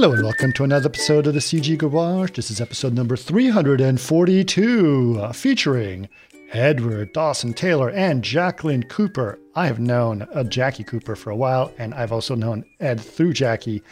Hello and welcome to another episode of the CG Garage. This is episode number 342, uh, featuring Edward Dawson Taylor and Jacqueline Cooper. I have known uh, Jackie Cooper for a while, and I've also known Ed through Jackie,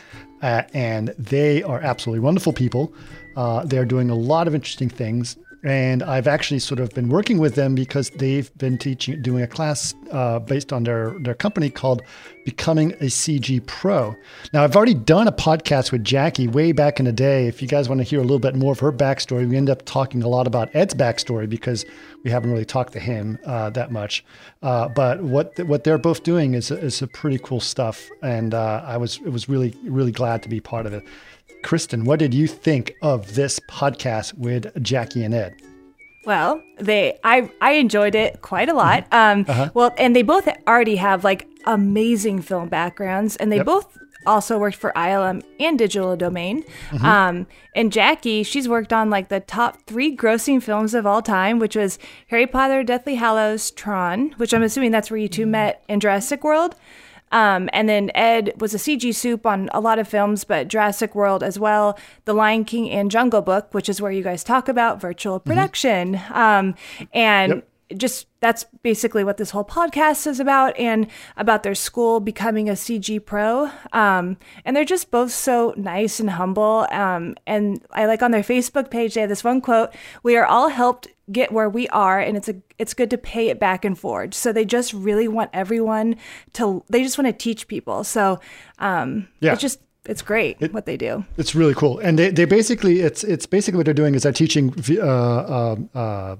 uh, and they are absolutely wonderful people. Uh, they're doing a lot of interesting things and I've actually sort of been working with them because they've been teaching, doing a class uh, based on their their company called Becoming a CG Pro. Now, I've already done a podcast with Jackie way back in the day. If you guys want to hear a little bit more of her backstory, we end up talking a lot about Ed's backstory because we haven't really talked to him uh, that much. Uh, but what what they're both doing is is pretty cool stuff, and uh, I was it was really really glad to be part of it. Kristen, what did you think of this podcast with Jackie and Ed? Well, they I I enjoyed it quite a lot. Mm-hmm. Um, uh-huh. Well, and they both already have like amazing film backgrounds, and they yep. both also worked for ILM and Digital Domain. Mm-hmm. Um, and Jackie, she's worked on like the top three grossing films of all time, which was Harry Potter, Deathly Hallows, Tron, which I'm assuming that's where you two met in Jurassic World. Um, and then Ed was a CG soup on a lot of films, but Jurassic World as well, The Lion King and Jungle Book, which is where you guys talk about virtual mm-hmm. production. Mm-hmm. Um, and yep just that's basically what this whole podcast is about and about their school becoming a CG pro. Um, and they're just both so nice and humble. Um, and I like on their Facebook page, they have this one quote We are all helped get where we are and it's a it's good to pay it back and forward so they just really want everyone to they just want to teach people so um yeah. it's just it's great it, what they do it's really cool and they, they basically it's it's basically what they're doing is they're teaching uh, uh, uh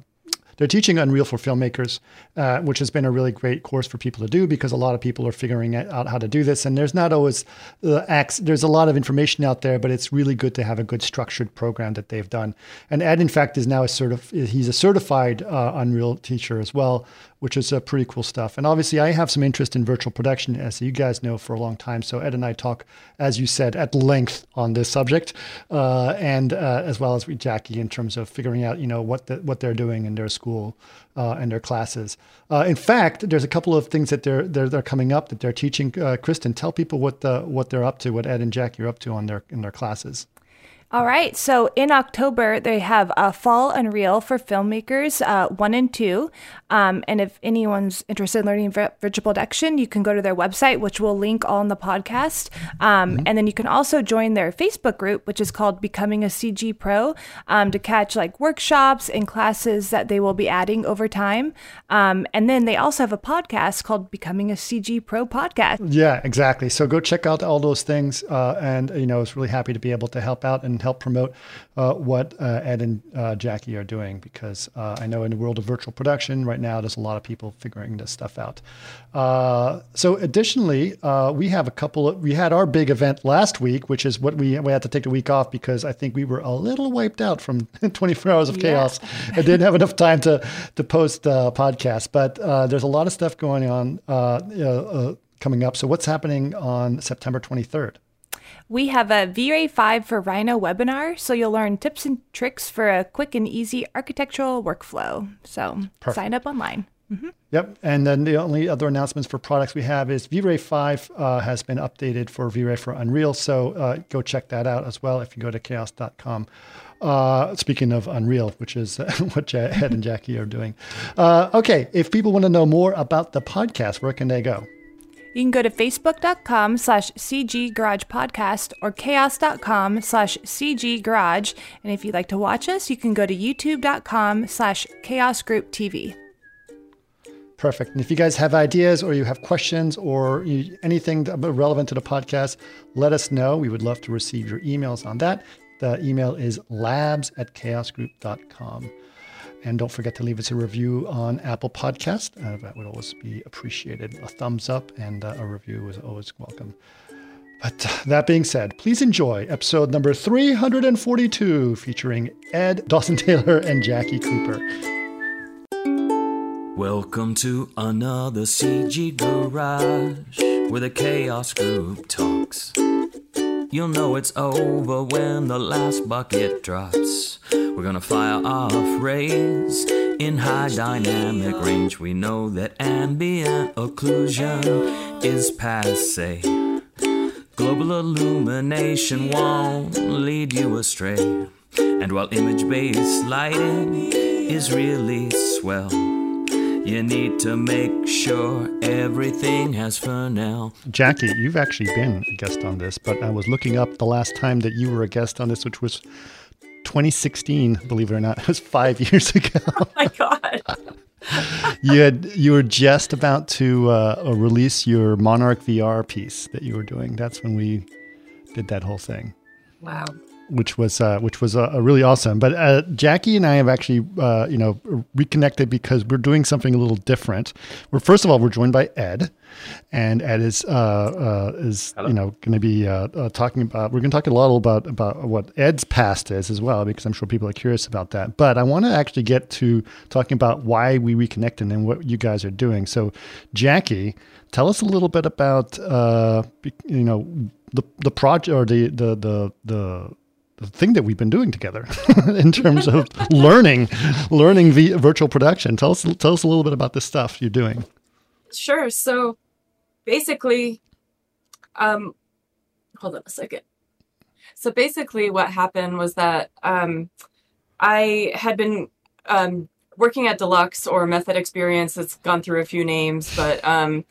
they're teaching Unreal for filmmakers, uh, which has been a really great course for people to do because a lot of people are figuring out how to do this. And there's not always the acts, there's a lot of information out there, but it's really good to have a good structured program that they've done. And Ed, in fact, is now a certif- he's a certified uh, Unreal teacher as well, which is uh, pretty cool stuff. And obviously, I have some interest in virtual production, as you guys know, for a long time. So Ed and I talk, as you said, at length on this subject, uh, and uh, as well as with Jackie in terms of figuring out, you know, what the, what they're doing in their school uh, and their classes. Uh, in fact, there's a couple of things that they're they're, they're coming up that they're teaching. Uh, Kristen, tell people what the what they're up to, what Ed and Jackie are up to on their in their classes. All right. So in October, they have a Fall Unreal for filmmakers, uh, one and two. Um, and if anyone's interested in learning virtual production, you can go to their website, which we'll link on the podcast. Um, mm-hmm. And then you can also join their Facebook group, which is called Becoming a CG Pro, um, to catch like workshops and classes that they will be adding over time. Um, and then they also have a podcast called Becoming a CG Pro Podcast. Yeah, exactly. So go check out all those things. Uh, and, you know, I was really happy to be able to help out and and help promote uh, what uh, Ed and uh, Jackie are doing because uh, I know in the world of virtual production right now, there's a lot of people figuring this stuff out. Uh, so, additionally, uh, we have a couple of, we had our big event last week, which is what we, we had to take a week off because I think we were a little wiped out from 24 hours of chaos. Yeah. I didn't have enough time to, to post podcasts, but there's a lot of stuff going on coming up. So, what's happening on September 23rd? We have a V-Ray 5 for Rhino webinar, so you'll learn tips and tricks for a quick and easy architectural workflow. So Perfect. sign up online. Mm-hmm. Yep. And then the only other announcements for products we have is V-Ray 5 uh, has been updated for V-Ray for Unreal. So uh, go check that out as well if you go to chaos.com. Uh, speaking of Unreal, which is what Ed and Jackie are doing. Uh, okay. If people want to know more about the podcast, where can they go? You can go to facebook.com slash cggaragepodcast or chaos.com slash cggarage. And if you'd like to watch us, you can go to youtube.com slash chaosgrouptv. Perfect. And if you guys have ideas or you have questions or you, anything relevant to the podcast, let us know. We would love to receive your emails on that. The email is labs at chaosgroup.com. And don't forget to leave us a review on Apple Podcast. Uh, that would always be appreciated. A thumbs up and uh, a review is always welcome. But that being said, please enjoy episode number 342 featuring Ed Dawson Taylor and Jackie Cooper. Welcome to another CG Garage where the Chaos Group talks. You'll know it's over when the last bucket drops. We're gonna fire off rays in high dynamic range. We know that ambient occlusion is passe. Global illumination won't lead you astray. And while image based lighting is really swell, you need to make sure everything has Fresnel. Jackie, you've actually been a guest on this, but I was looking up the last time that you were a guest on this, which was 2016, believe it or not. It was five years ago. Oh my God. you had you were just about to uh, release your Monarch VR piece that you were doing. That's when we did that whole thing. Wow which was uh, which was uh, really awesome. But uh, Jackie and I have actually uh, you know reconnected because we're doing something a little different. We're first of all we're joined by Ed, and Ed is uh, uh, is Hello. you know going to be talking about we're going to talk a lot about about what Ed's past is as well because I'm sure people are curious about that. But I want to actually get to talking about why we reconnected and what you guys are doing. So Jackie, tell us a little bit about you know the the project or the the the the the thing that we've been doing together in terms of learning learning the virtual production. Tell us tell us a little bit about this stuff you're doing. Sure. So basically, um, hold on a second. So basically, what happened was that um, I had been um, working at Deluxe or Method Experience. It's gone through a few names, but um,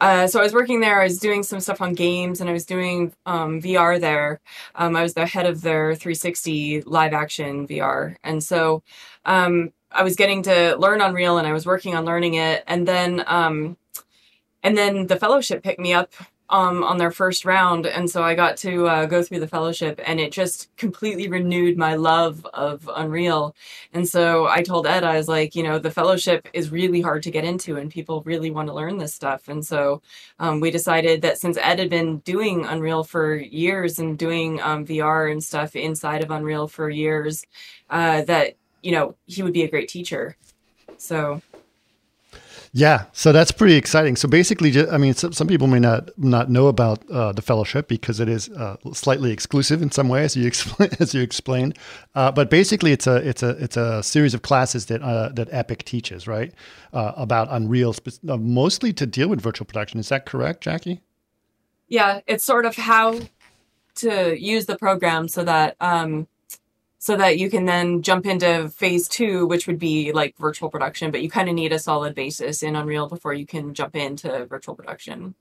uh, so I was working there. I was doing some stuff on games, and I was doing um, VR there. Um, I was the head of their 360 live action VR, and so um, I was getting to learn Unreal, and I was working on learning it. And then, um, and then the fellowship picked me up um, on their first round, and so I got to uh, go through the fellowship, and it just completely renewed my love of Unreal. And so I told Ed, I was like, you know, the fellowship is really hard to get into, and people really want to learn this stuff. And so um, we decided that since Ed had been doing Unreal for years and doing um, VR and stuff inside of Unreal for years, uh, that you know he would be a great teacher. So yeah, so that's pretty exciting. So basically, just I mean, some, some people may not not know about uh, the fellowship because it is uh, slightly exclusive in some way, as you explain, as you explained. Uh, but basically, it's a it's a it's a series of classes that uh, that Epic teaches, right, uh, about Unreal, uh, mostly to deal with virtual production. Is that correct, Jackie? Yeah, it's sort of how to use the program so that um, so that you can then jump into phase two, which would be like virtual production, but you kind of need a solid basis in Unreal before you can jump into virtual production.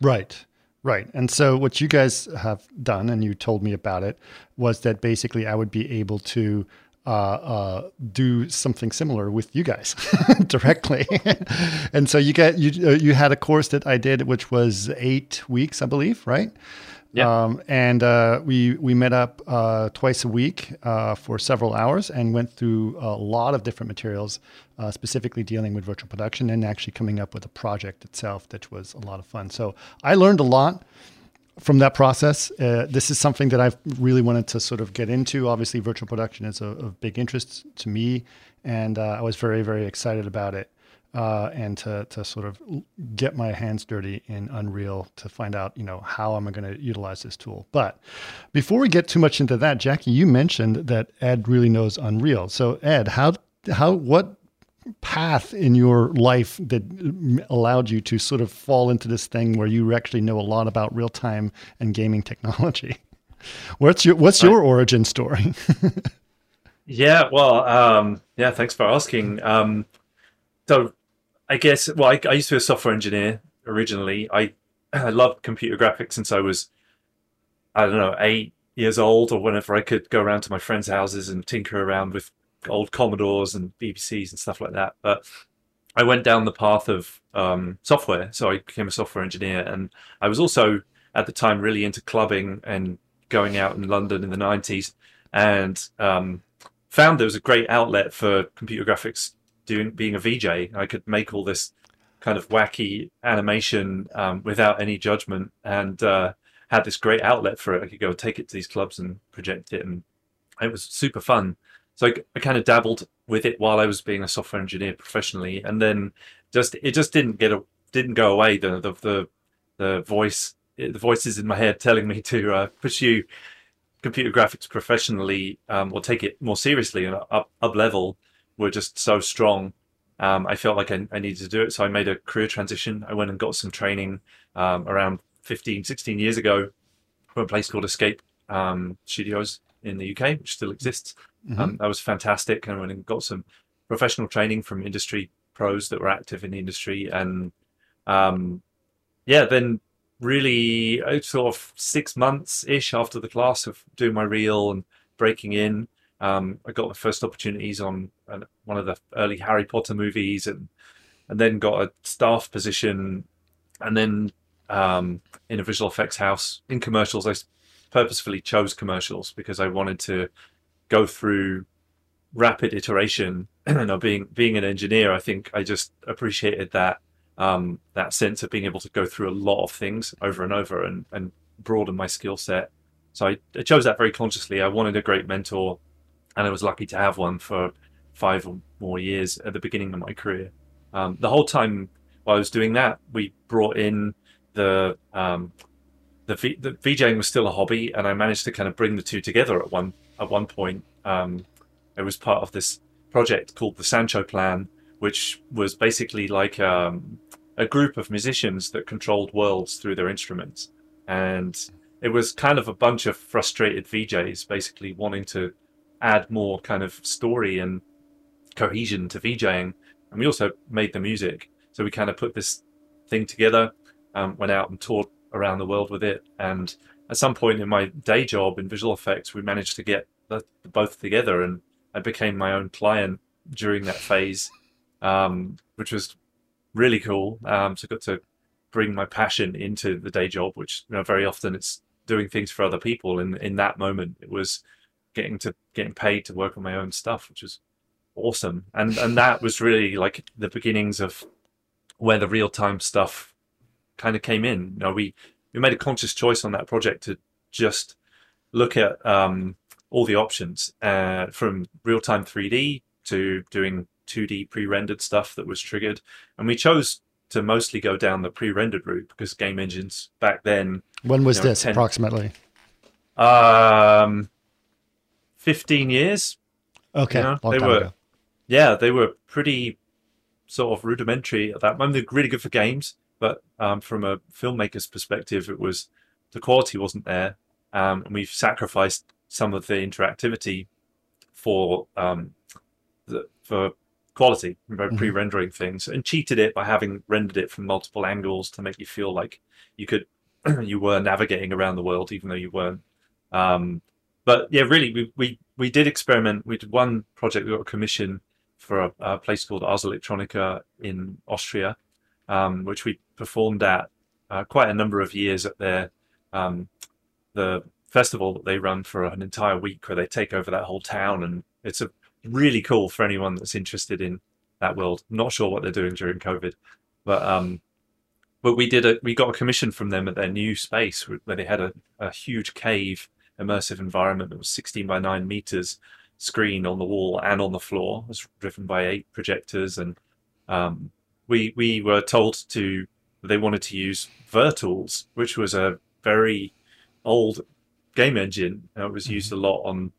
Right. Right. And so what you guys have done, and you told me about it, was that basically I would be able to uh, uh, do something similar with you guys directly. and so you get you uh, you had a course that I did, which was eight weeks, I believe, right? Yeah. Um, and uh, we we met up uh, twice a week uh, for several hours and went through a lot of different materials, uh, specifically dealing with virtual production and actually coming up with a project itself that was a lot of fun. So I learned a lot from that process. Uh, this is something that I've really wanted to sort of get into. Obviously, virtual production is of big interest to me, and uh, I was very very excited about it uh, and to, to sort of get my hands dirty in Unreal to find out, you know, how am I going to utilize this tool. But before we get too much into that, Jackie, you mentioned that Ed really knows Unreal. So Ed, how how what path in your life that allowed you to sort of fall into this thing where you actually know a lot about real time and gaming technology? What's your what's your origin story? yeah, well, um, yeah, thanks for asking. Um, so I guess. Well, I, I, used to be a software engineer originally. I I loved computer graphics since I was, I don't know, eight years old, or whenever I could go around to my friends' houses and tinker around with old Commodores and BBCs and stuff like that. But I went down the path of um, software, so I became a software engineer, and I was also at the time really into clubbing and going out in London in the '90s, and um, found there was a great outlet for computer graphics doing being a VJ. I could make all this kind of wacky animation um, without any judgment, and uh, had this great outlet for it. I could go take it to these clubs and project it, and it was super fun. So I, I kind of dabbled with it while I was being a software engineer professionally, and then just it just didn't get a didn't go away. The the the, the voice the voices in my head telling me to uh, pursue computer graphics professionally um, or take it more seriously and up up level were just so strong. Um, I felt like I, I, needed to do it. So I made a career transition. I went and got some training um, around 15, 16 years ago from a place called Escape um, Studios in the UK, which still exists. Mm-hmm. Um, that was fantastic, and we got some professional training from industry pros that were active in the industry, and um, yeah, then really uh, sort of six months ish after the class of doing my reel and breaking in, um, I got the first opportunities on one of the early Harry Potter movies, and and then got a staff position, and then um, in a visual effects house in commercials. I purposefully chose commercials because I wanted to go through rapid iteration. you know, being being an engineer, I think I just appreciated that um, that sense of being able to go through a lot of things over and over and, and broaden my skill set. So I, I chose that very consciously. I wanted a great mentor, and I was lucky to have one for five or more years at the beginning of my career. Um, the whole time while I was doing that, we brought in the um, the, v, the VJing was still a hobby, and I managed to kind of bring the two together at one at one point. Um, it was part of this project called the Sancho Plan, which was basically like um, a group of musicians that controlled worlds through their instruments, and it was kind of a bunch of frustrated VJs basically wanting to add more kind of story and cohesion to VJing, and we also made the music. So we kind of put this thing together, um, went out and toured around the world with it. And at some point in my day job in visual effects, we managed to get the, both together, and I became my own client during that phase, um, which was really cool. Um, so I got to bring my passion into the day job, which you know very often it's doing things for other people. And in that moment, it was getting to getting paid to work on my own stuff, which was awesome. And and that was really like the beginnings of where the real time stuff kind of came in. You know, we we made a conscious choice on that project to just look at um, all the options uh, from real time 3D to doing 2D pre rendered stuff that was triggered, and we chose to mostly go down the pre rendered route because game engines back then. When was you know, this 10, approximately? Um, fifteen years. Okay, you know, they were. Ago. Yeah, they were pretty sort of rudimentary at that moment. They're really good for games, but um, from a filmmaker's perspective, it was the quality wasn't there, um, and we've sacrificed some of the interactivity for um, the, for quality, mm-hmm. pre-rendering things, and cheated it by having rendered it from multiple angles to make you feel like you could you were navigating around the world, even though you weren't. Um, but yeah, really, we, we we did experiment. We did one project. We got a commission for a, a place called Ars Electronica in Austria, um, which we performed at uh, quite a number of years at their um, the festival that they run for an entire week, where they take over that whole town, and it's a really cool for anyone that's interested in that world. Not sure what they're doing during COVID, but um, but we did a we got a commission from them at their new space where they had a, a huge cave immersive environment that was 16 by 9 meters screen on the wall and on the floor. It was driven by eight projectors, and um, we we were told to they wanted to use Virtools, which was a very old game engine. it was used a lot on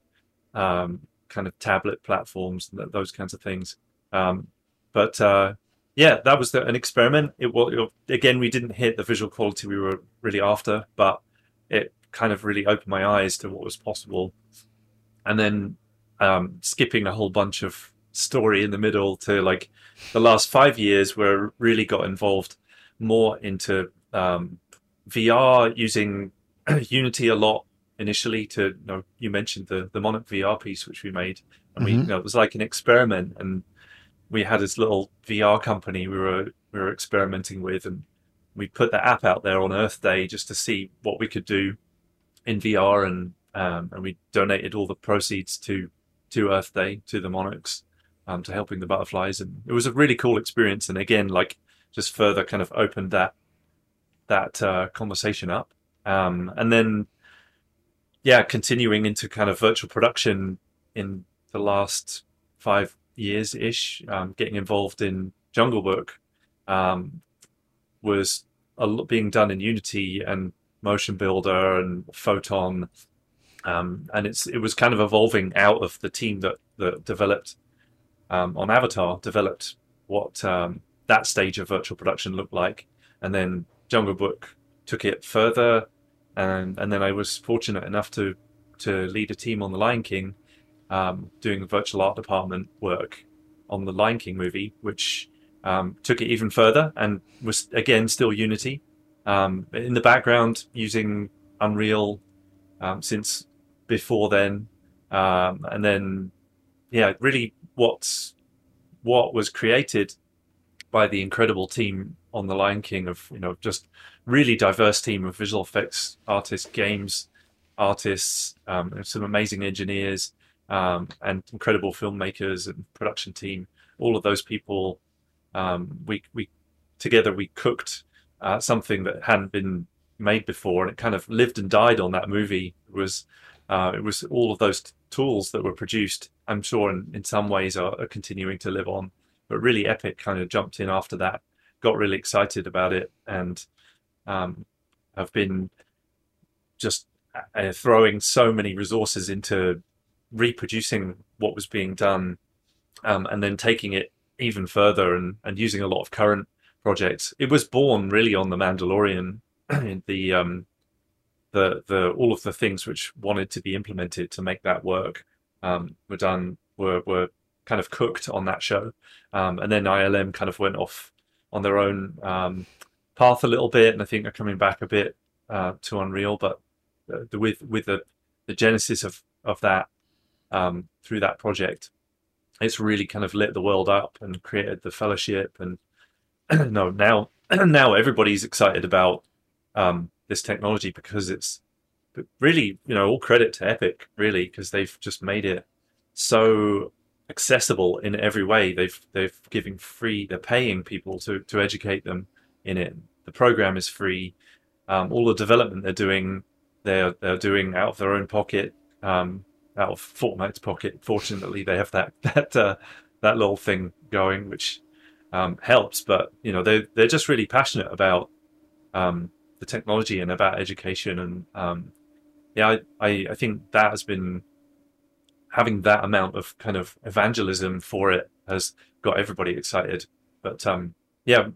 um, kind of tablet platforms and those kinds of things. Um, but uh, yeah, that was the, an experiment. It, well, again, we didn't hit the visual quality we were really after, but it kind of really opened my eyes to what was possible. And then um, skipping a whole bunch of story in the middle to like the last five years where I really got involved more into um, VR using Unity a lot initially to you, know, you mentioned the the Monarch VR piece which we made and mm-hmm. we you know, it was like an experiment and we had this little VR company we were we were experimenting with and we put the app out there on Earth Day just to see what we could do in VR and um, and we donated all the proceeds to to Earth Day to the Monarchs um, to helping the butterflies. And it was a really cool experience. And again like just further kind of opened that that uh, conversation up. Um, and then yeah, continuing into kind of virtual production in the last five years ish, um, getting involved in Jungle Book um, was a lot being done in Unity and Motion Builder and Photon, um, and it's it was kind of evolving out of the team that that developed um, on Avatar, developed what um, that stage of virtual production looked like, and then Jungle Book took it further and and then I was fortunate enough to to lead a team on The Lion King, um, doing virtual art department work on the Lion King movie, which um, took it even further and was again still Unity. Um, in the background using Unreal um, since before then, um, and then yeah, really what's what was created by the incredible team on the Lion King of you know just really diverse team of visual effects artists, games artists, um, some amazing engineers, um, and incredible filmmakers and production team. All of those people, um, we we together we cooked uh, something that hadn't been made before, and it kind of lived and died on that movie. It was uh, it was all of those t- tools that were produced. I'm sure in, in some ways are, are continuing to live on, but really Epic kind of jumped in after that, got really excited about it, and um, have been just uh, throwing so many resources into reproducing what was being done um, and then taking it even further and, and using a lot of current projects. It was born really on the Mandalorian, the um, the the all of the things which wanted to be implemented to make that work um, were done were were kind of cooked on that show, um, and then ILM kind of went off on their own um, path a little bit, and I think they're coming back a bit uh, to Unreal, but the, with with the the genesis of of that um, through that project, it's really kind of lit the world up and created the fellowship. And no, now now everybody's excited about um, this technology because it's really you know all credit to Epic really because they've just made it so accessible in every way. They've they've giving free. They're paying people to to educate them in it. The program is free. Um, all the development they're doing they're they're doing out of their own pocket, um, out of Fortnite's pocket. Fortunately, they have that that uh, that little thing going, which um, helps. But you know, they they're just really passionate about um, the technology and about education, and um, yeah, I, I I think that has been having that amount of kind of evangelism for it has got everybody excited. But um, yeah,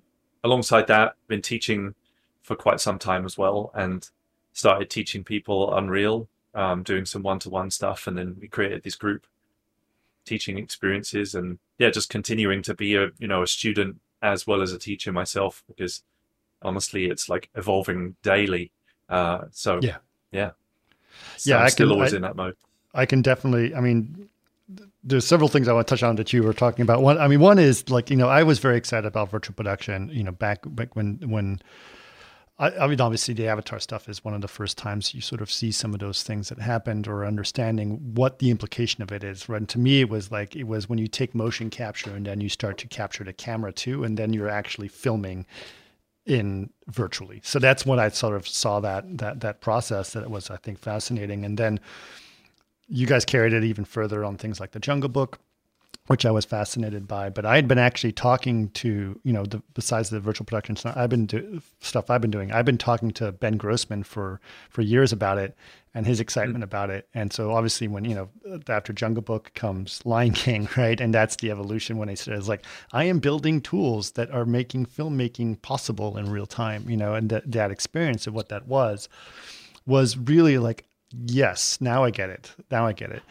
alongside that, been teaching for quite some time as well, and started teaching people Unreal, um, doing some one-to-one stuff, and then we created this group teaching experiences, and yeah, just continuing to be a you know a student as well as a teacher myself, because honestly, it's like evolving daily. Uh, so yeah, yeah, so yeah, I'm I still can, always I, in that mode. I can definitely. I mean, there's several things I want to touch on that you were talking about. One, I mean, one is like you know I was very excited about virtual production. You know, back back when when I, I, mean, obviously, the Avatar stuff is one of the first times you sort of see some of those things that happened or understanding what the implication of it is. Right? And to me, it was like it was when you take motion capture and then you start to capture the camera too, and then you're actually filming in virtually. So that's when I sort of saw that that that process that was, I think, fascinating. And then you guys carried it even further on things like the Jungle Book which I was fascinated by. But I had been actually talking to, you know, the, besides the virtual production stuff I've been do, stuff I've been doing, I've been talking to Ben Grossman for for years about it and his excitement mm-hmm. about it. And so obviously when, you know, after Jungle Book comes Lion King, right? And that's the evolution when he says like, I am building tools that are making filmmaking possible in real time, you know, and that that experience of what that was was really like yes now i get it now i get it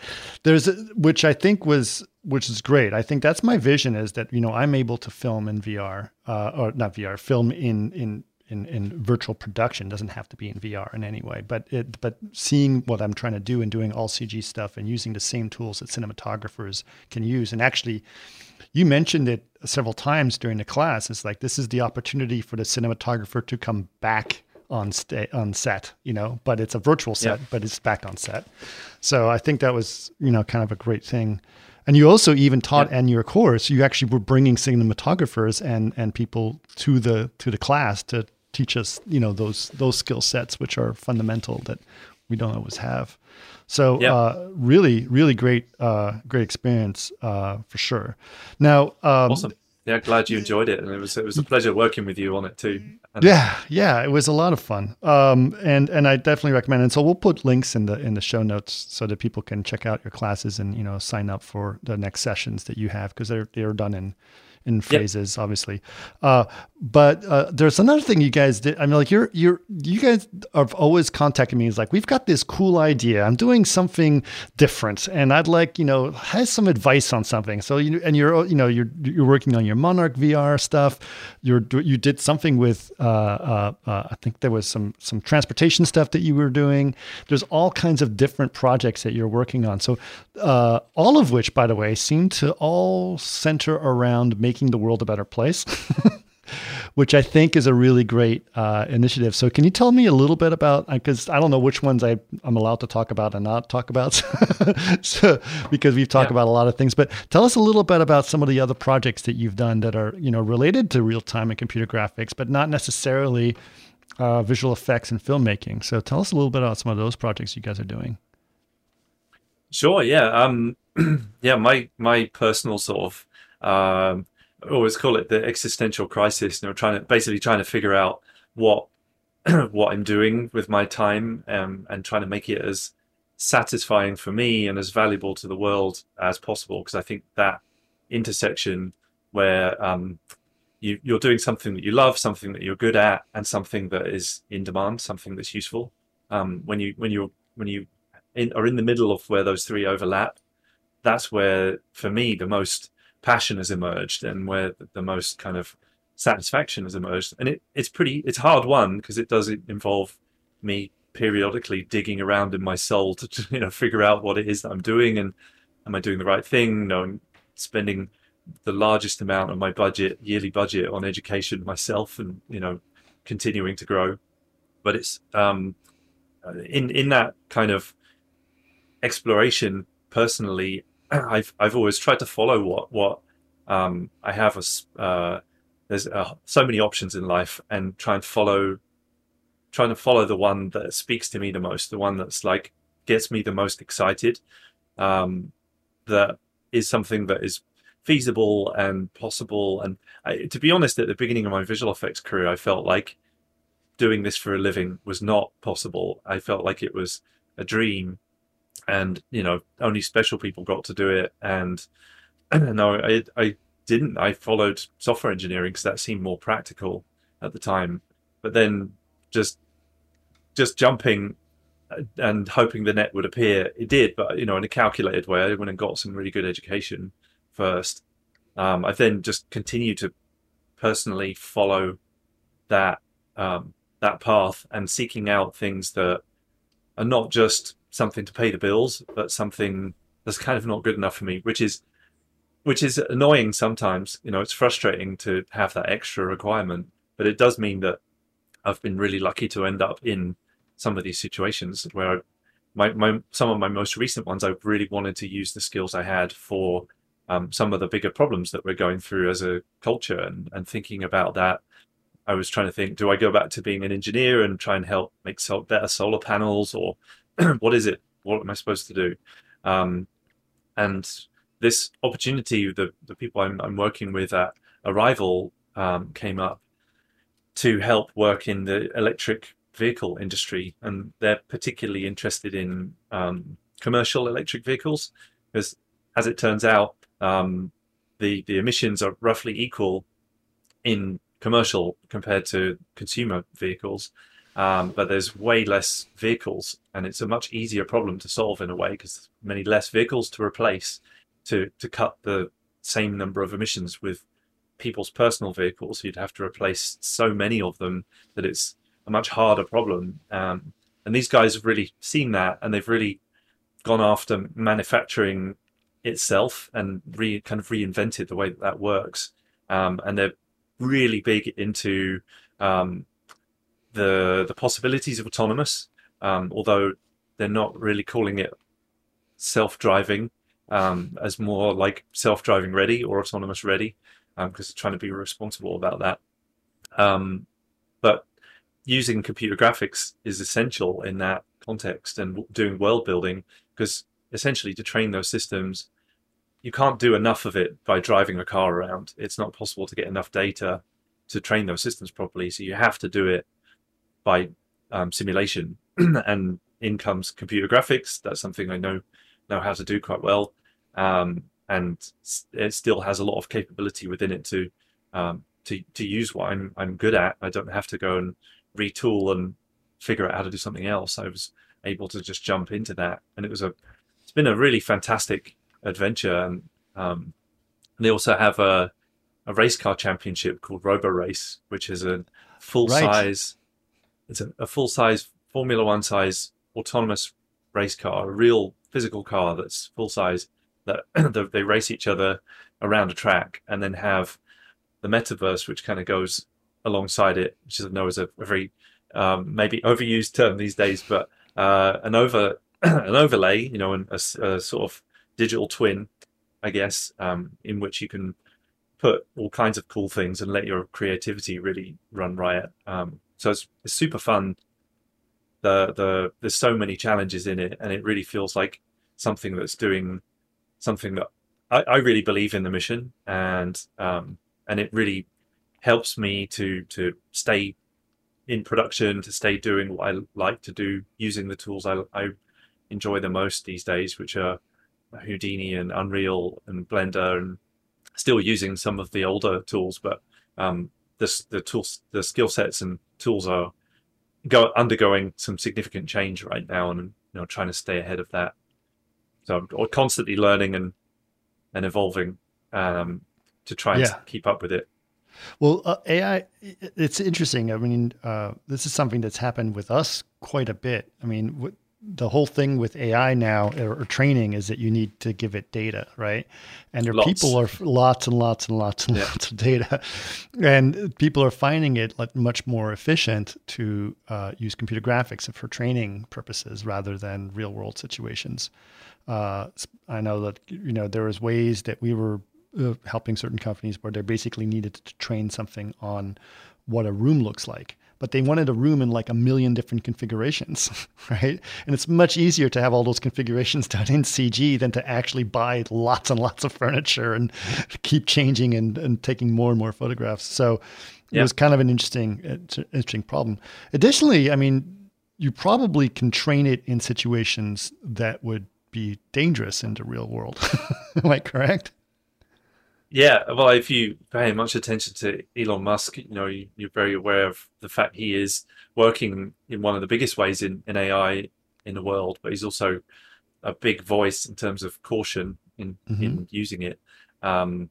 there's a, which i think was which is great i think that's my vision is that you know i'm able to film in vr uh, or not vr film in in in, in virtual production doesn't have to be in VR in any way, but it, but seeing what I'm trying to do and doing all CG stuff and using the same tools that cinematographers can use, and actually, you mentioned it several times during the class. It's like this is the opportunity for the cinematographer to come back on sta- on set, you know, but it's a virtual set, yeah. but it's back on set. So I think that was, you know, kind of a great thing. And you also even taught yeah. in your course, you actually were bringing cinematographers and and people to the to the class to teach us, you know, those those skill sets which are fundamental that we don't always have. So yeah. uh, really, really great, uh, great experience uh, for sure. Now, um, awesome. Yeah, glad you enjoyed it, and it was it was a pleasure working with you on it too. And yeah, yeah, it was a lot of fun. Um, and and I definitely recommend. It. And so we'll put links in the in the show notes so that people can check out your classes and you know sign up for the next sessions that you have because they're they're done in in phrases, yep. obviously. Uh, but uh, there's another thing you guys did. I mean, like you're you're you guys have always contacted me. It's like we've got this cool idea. I'm doing something different, and I'd like you know has some advice on something. So you and you're you know you're you're working on your Monarch VR stuff. You're you did something with uh, uh, uh, I think there was some some transportation stuff that you were doing. There's all kinds of different projects that you're working on. So uh, all of which, by the way, seem to all center around making the world a better place. which I think is a really great uh, initiative. So, can you tell me a little bit about? Because I don't know which ones I, I'm allowed to talk about and not talk about, so, because we've talked yeah. about a lot of things. But tell us a little bit about some of the other projects that you've done that are you know related to real time and computer graphics, but not necessarily uh, visual effects and filmmaking. So, tell us a little bit about some of those projects you guys are doing. Sure. Yeah. Um. yeah. My my personal sort of um always call it the existential crisis. You know, trying to basically trying to figure out what what I'm doing with my time um, and trying to make it as satisfying for me and as valuable to the world as possible. Because I think that intersection where um, you, you're doing something that you love, something that you're good at, and something that is in demand, something that's useful. Um, when you when you when you in, are in the middle of where those three overlap, that's where for me the most passion has emerged and where the most kind of satisfaction has emerged. And it, it's pretty, it's hard one because it does involve me periodically digging around in my soul to, you know, figure out what it is that I'm doing and am I doing the right thing? Knowing spending the largest amount of my budget, yearly budget on education myself and, you know, continuing to grow. But it's, um, in, in that kind of exploration personally, I've I've always tried to follow what what um, I have as uh, there's uh, so many options in life, and try and follow trying to follow the one that speaks to me the most, the one that's like gets me the most excited. Um, that is something that is feasible and possible. And I, to be honest, at the beginning of my visual effects career, I felt like doing this for a living was not possible. I felt like it was a dream and you know only special people got to do it. And no I, I didn't. I followed software engineering because that seemed more practical at the time. But then just just jumping uh, and hoping the net would appear it did. But you know in a calculated way i went and got some really good education first. Um, i've then just continued to personally follow that um, that path and seeking out things that are not just something to pay the bills, but something that's kind of not good enough for me, which is which is annoying sometimes. You know, it's frustrating to have that extra requirement, but it does mean that I've been really lucky to end up in some of these situations where I, my, my some of my most recent ones I've really wanted to use the skills I had for um, some of the bigger problems that we're going through as a culture and, and thinking about that I was trying to think, do I go back to being an engineer and try and help make better solar panels, or what is it? What am I supposed to do? Um, and this opportunity, the the people I'm, I'm working with at Arrival um, came up to help work in the electric vehicle industry, and they're particularly interested in um, commercial electric vehicles because, as it turns out, um, the the emissions are roughly equal in commercial compared to consumer vehicles. Um, but there's way less vehicles, and it's a much easier problem to solve in a way because many less vehicles to replace to to cut the same number of emissions with people's personal vehicles. You'd have to replace so many of them that it's a much harder problem. Um, and these guys have really seen that, and they've really gone after manufacturing itself and re kind of reinvented the way that that works. Um, and they're really big into um, the the possibilities of autonomous, um, although they're not really calling it self driving um, as more like self driving ready or autonomous ready, because um, they're trying to be responsible about that. Um, but using computer graphics is essential in that context and doing world building because essentially to train those systems you can't do enough of it by driving a car around. It's not possible to get enough data to train those systems properly. So you have to do it by um, simulation. and in comes computer graphics. That's something I know know how to do quite well. Um, and it still has a lot of capability within it to um, to to use what I'm I'm good at. I don't have to go and retool and figure out how to do something else. I was able to just jump into that, and it was a it's been a really fantastic adventure. And um, they also have a a race car championship called Roborace, which is a full size it's a, a full size Formula One size autonomous race car, a real physical car that's full size that they race each other around a track and then have the metaverse, which kind of goes alongside it, which is, I know is a, a very um, maybe overused term these days, but uh, an over an overlay, you know, a, a, sort of digital twin, I guess, um, in which you can put all kinds of cool things and let your creativity really run riot. Um, so it's, it's super fun. The the there's so many challenges in it, and it really feels like something that's doing something that I, I really believe in the mission, and um, and it really helps me to to stay in production, to stay doing what I like to do, using the tools I, I enjoy the most these days, which are Houdini and Unreal and Blender, and still using some of the older tools, but um, the the tools, the skill sets and tools are go undergoing some significant change right now, and you know trying to stay ahead of that. So I'm constantly learning and and evolving um, to try and yeah. keep up with it. Well, uh, AI, it's interesting. I mean, uh, this is something that's happened with us quite a bit. I mean, the whole thing with AI now or, training is that you need to give it data, right? And there lots. people are lots and lots and lots and yeah. lots of data, and people are finding it like much more efficient to uh, use computer graphics for training purposes rather than real world situations. Uh, I know that you know there was ways that we were uh, helping certain companies where they basically needed to train something on what a room looks like but they wanted a room in like a million different configurations, right? And it's much easier to have all those configurations done in CG than to actually buy lots and lots of furniture and keep changing and, and taking more and more photographs. So it was kind of an interesting, uh, interesting problem. Additionally, I mean, you probably can train it in situations that would be dangerous in the real world. Am I correct? Yeah, well, if you pay much attention to Elon Musk, you know you, are very aware of the fact he is working in one of the biggest ways in, in AI in the world, but he's also a big voice in terms of caution in mm-hmm. in using it. Um,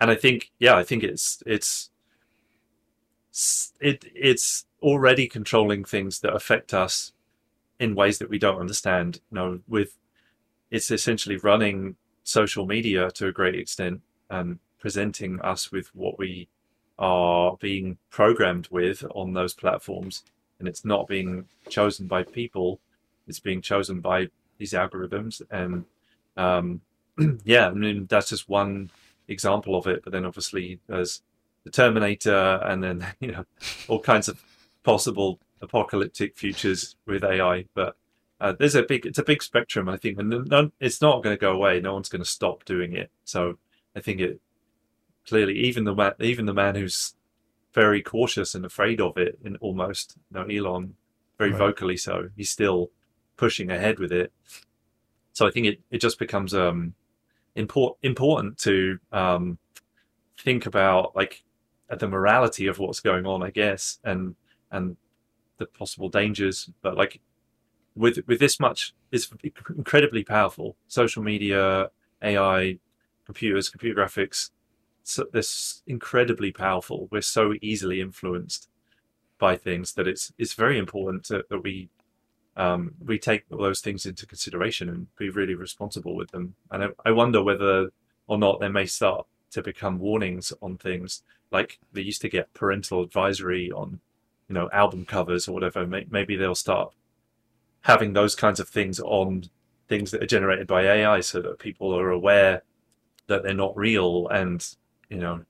and I think, yeah, I think it's it's it it's already controlling things that affect us in ways that we don't understand. You know, with it's essentially running social media to a great extent um, presenting us with what we are being programmed with on those platforms, and it's not being chosen by people; it's being chosen by these algorithms. And um, yeah, I mean that's just one example of it. But then obviously there's the Terminator, and then you know all kinds of possible apocalyptic futures with AI. But uh, there's a big, it's a big spectrum, I think, and it's not going to go away. No one's going to stop doing it. So I think it clearly even the man, even the man who's very cautious and afraid of it, and almost you know Elon, very right. vocally so, he's still pushing ahead with it. So I think it, it just becomes um import, important to um think about like the morality of what's going on, I guess, and and the possible dangers. But like with with this much, it's incredibly powerful. Social media, AI, computers, computer graphics, so this incredibly powerful. We're so easily influenced by things that it's it's very important to, that we um, we take those things into consideration and be really responsible with them. And I, I wonder whether or not they may start to become warnings on things like they used to get parental advisory on, you know, album covers or whatever. Maybe they'll start having those kinds of things on things that are generated by AI so that people are aware that they're not real and you know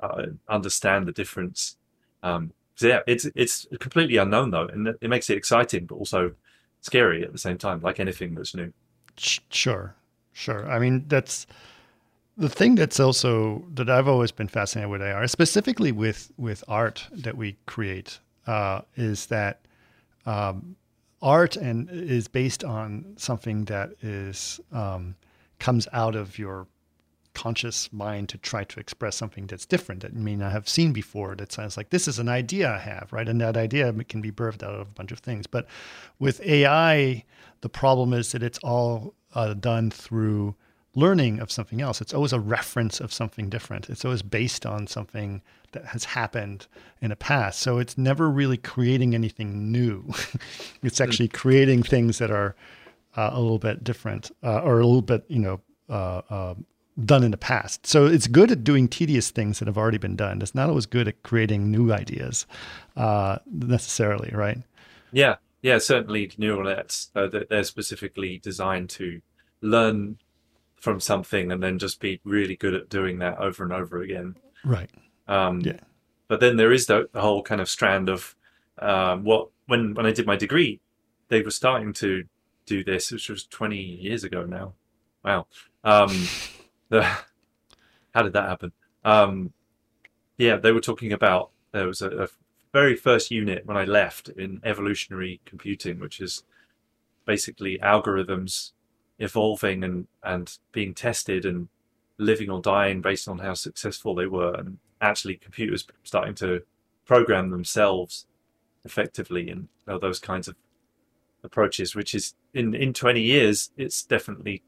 uh, understand the difference. Um, so yeah, it's it's completely unknown though, and it makes it exciting, but also scary at the same time, like anything that's new. Sure, sure. I mean, that's the thing that's also that I've always been fascinated with AR, specifically with with art that we create, uh, is that um, art and is based on something that is um, comes out of your conscious mind to try to express something that's different that you may not have seen before. That sounds like this is an idea I have, right? And that idea can be birthed out of a bunch of things. But with AI, the problem is that it's all uh, done through learning of something else. It's always a reference of something different. It's always based on something that has happened in the past. So it's never really creating anything new. it's actually creating things that are uh, a little bit different uh, or a little bit, you know, uh, uh, done in the past. So it's good at doing tedious things that have already been done. It's not always good at creating new ideas uh, necessarily, right? Yeah, yeah, certainly neural nets. Uh, they're specifically designed to learn from something and then just be really good at doing that over and over again. Right. Um, yeah. But then there is the, the whole kind of strand of um, what when when I did my degree, they were starting to do this, which was 20 years ago now. Wow. Um, how did that happen? Um, yeah, they were talking about there was a, a, very first unit when I left in evolutionary computing, which is basically algorithms evolving and, and being tested and living or dying based on how successful they were, and actually computers starting to program themselves effectively and you know, those kinds of approaches, which is in, in 20 years, it's definitely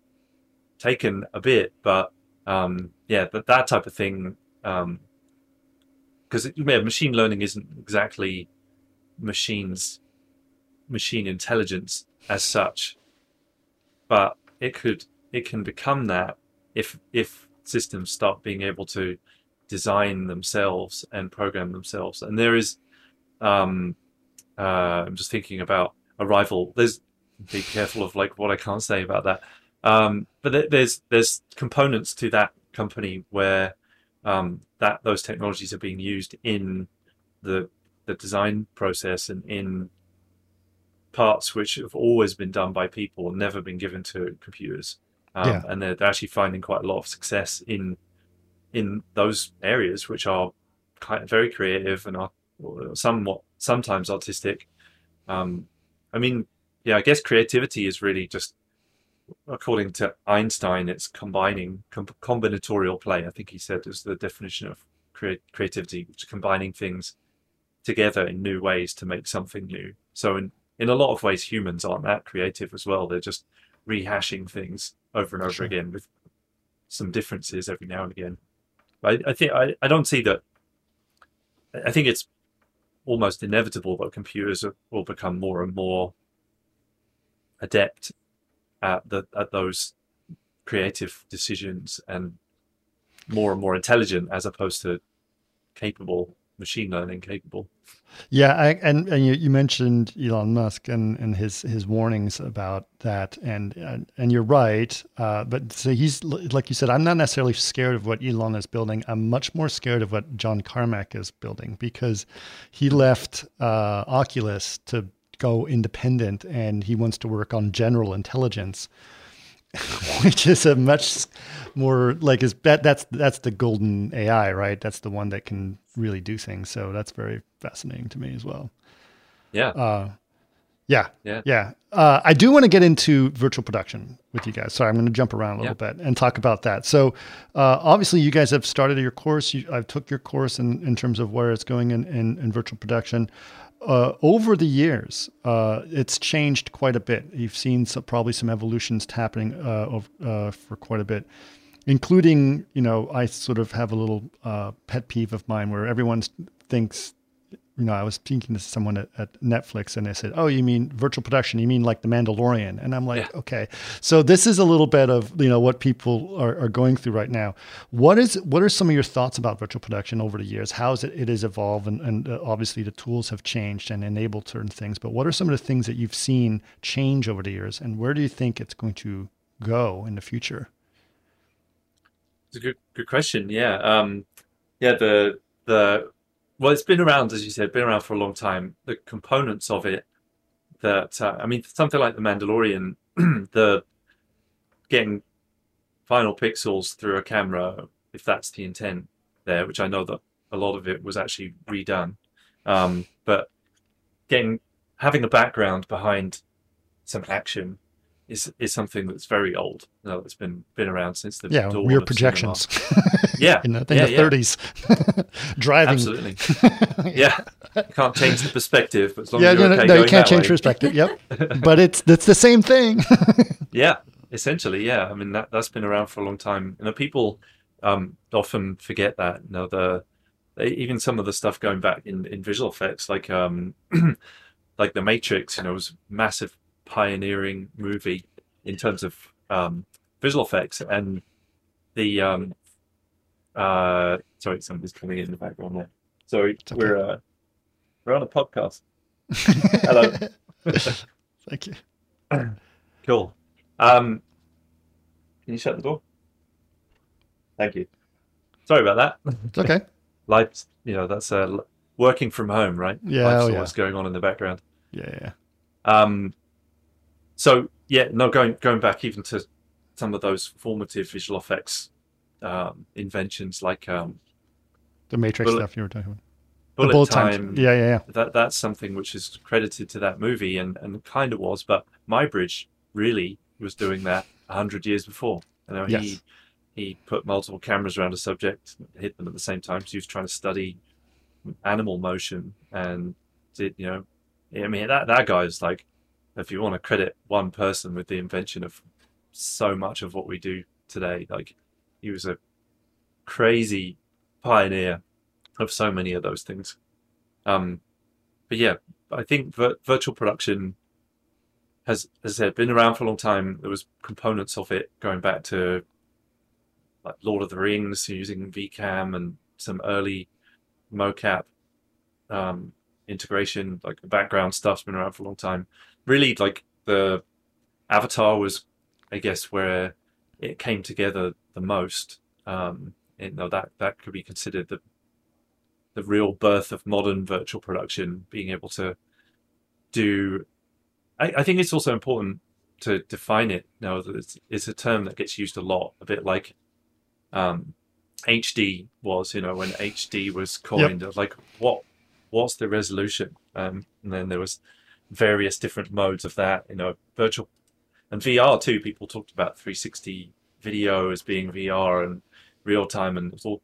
taken a bit, but um, yeah, but that type of thing, because um, yeah, machine learning isn't exactly machines, machine intelligence as such, but it could it can become that if if systems start being able to design themselves and program themselves. And there is, um, uh, I'm just thinking about Arrival. There's be careful of like what I can't say about that. Um, but there's there's components to that company where um, that those technologies are being used in the the design process and in parts which have always been done by people never been given to computers. Um, yeah. And they're, they're actually finding quite a lot of success in in those areas, which are very creative and are somewhat sometimes artistic. Um, I mean, yeah, I guess creativity is really just, according to Einstein, it's combining com- combinatorial play. I think he said is the definition of create- creativity, which is combining things together in new ways to make something new. So in in a lot of ways, humans aren't that creative as well. They're just rehashing things over and over sure. again with some differences every now and again. I, I think I, I don't see that. I think it's almost inevitable that computers will become more and more adept at the at those creative decisions and more and more intelligent as opposed to capable machine learning capable. Yeah I, and and you, you mentioned elon musk and and his his warnings about that and and, and you're right uh, but so he's like you said i'm not necessarily scared of what elon is building. I'm much more scared of what john carmack is building because he left uh, oculus to go independent and he wants to work on general intelligence which is a much more like is that that's that's the golden AI, right? That's the one that can really do things. So that's very fascinating to me as well. Yeah. Uh, yeah. Yeah. Yeah. Uh, I do want to get into virtual production with you guys. Sorry, I'm going to jump around a little yeah. bit and talk about that. So, uh, obviously, you guys have started your course. You, I've took your course in, in terms of where it's going in, in, in virtual production uh, over the years, uh, it's changed quite a bit. You've seen some, probably some evolutions happening uh, of, uh, for quite a bit, including, you know, I sort of have a little uh, pet peeve of mine where everyone thinks you know, I was speaking to someone at, at, Netflix and they said, Oh, you mean virtual production? You mean like The Mandalorian? And I'm like, yeah. Okay. So this is a little bit of, you know, what people are, are, going through right now. What is, what are some of your thoughts about virtual production over the years? How is it, it has evolved and, and uh, obviously the tools have changed and enabled certain things, but what are some of the things that you've seen change over the years and where do you think it's going to go in the future? It's a good, good question. Yeah. Um, yeah. The, the, well, it's been around, as you said, been around for a long time. The components of it that, uh, I mean, something like The Mandalorian, the getting final pixels through a camera, if that's the intent there, which I know that a lot of it was actually redone. Um, but getting, having a background behind some action is is something that's very old. You know, it's been been around since the yeah dawn rear projections. yeah, in the, in yeah, the yeah. 30s, driving. Absolutely. yeah, you can't change the perspective, but as long Yeah, as you're no, okay no, you can't change way. perspective. Yep, but it's that's the same thing. Yeah, essentially, yeah. I mean that that's been around for a long time. You know, people um, often forget that. You know, the they, even some of the stuff going back in, in visual effects, like um, like the Matrix. You know, was massive pioneering movie in terms of um, visual effects and the um, uh, sorry, somebody's coming in the background there. Sorry, okay. we're uh, we're on a podcast. Hello. Thank you. Cool. Um, can you shut the door? Thank you. Sorry about that. It's okay. Life's, you know, that's uh, working from home, right? Yeah, Life's oh, yeah. always going on in the background. Yeah, yeah. Um, so yeah, no, going going back even to some of those formative visual effects um, inventions, like um, The Matrix Bullet- stuff you were talking about. bullet, the bullet time. Yeah, yeah, yeah. that that's something which is credited to that movie and and kind of was but Muybridge really was doing that a hundred years before you know he he put multiple cameras around a subject hit them at the same time so he was trying to study animal motion and did you know I mean that that guy is like if you want to credit one person with the invention of so much of what we do today like he was a crazy pioneer of so many of those things um but yeah, I think vir- virtual production has, as I said, been around for a long time. There was components of it going back to like Lord of the Rings, using VCam and some early mocap um, integration, like the background stuff's been around for a long time. Really, like the Avatar was, I guess, where it came together the most. Um, you know that that could be considered the the real birth of modern virtual production, being able to do. I, I think it's also important to define it. Now, that it's, it's a term that gets used a lot, a bit like um, HD was. You know, when HD was coined, like what what's the resolution? Um, and then there was various different modes of that. You know, virtual and VR too. People talked about 360 video as being VR and real time, and it's all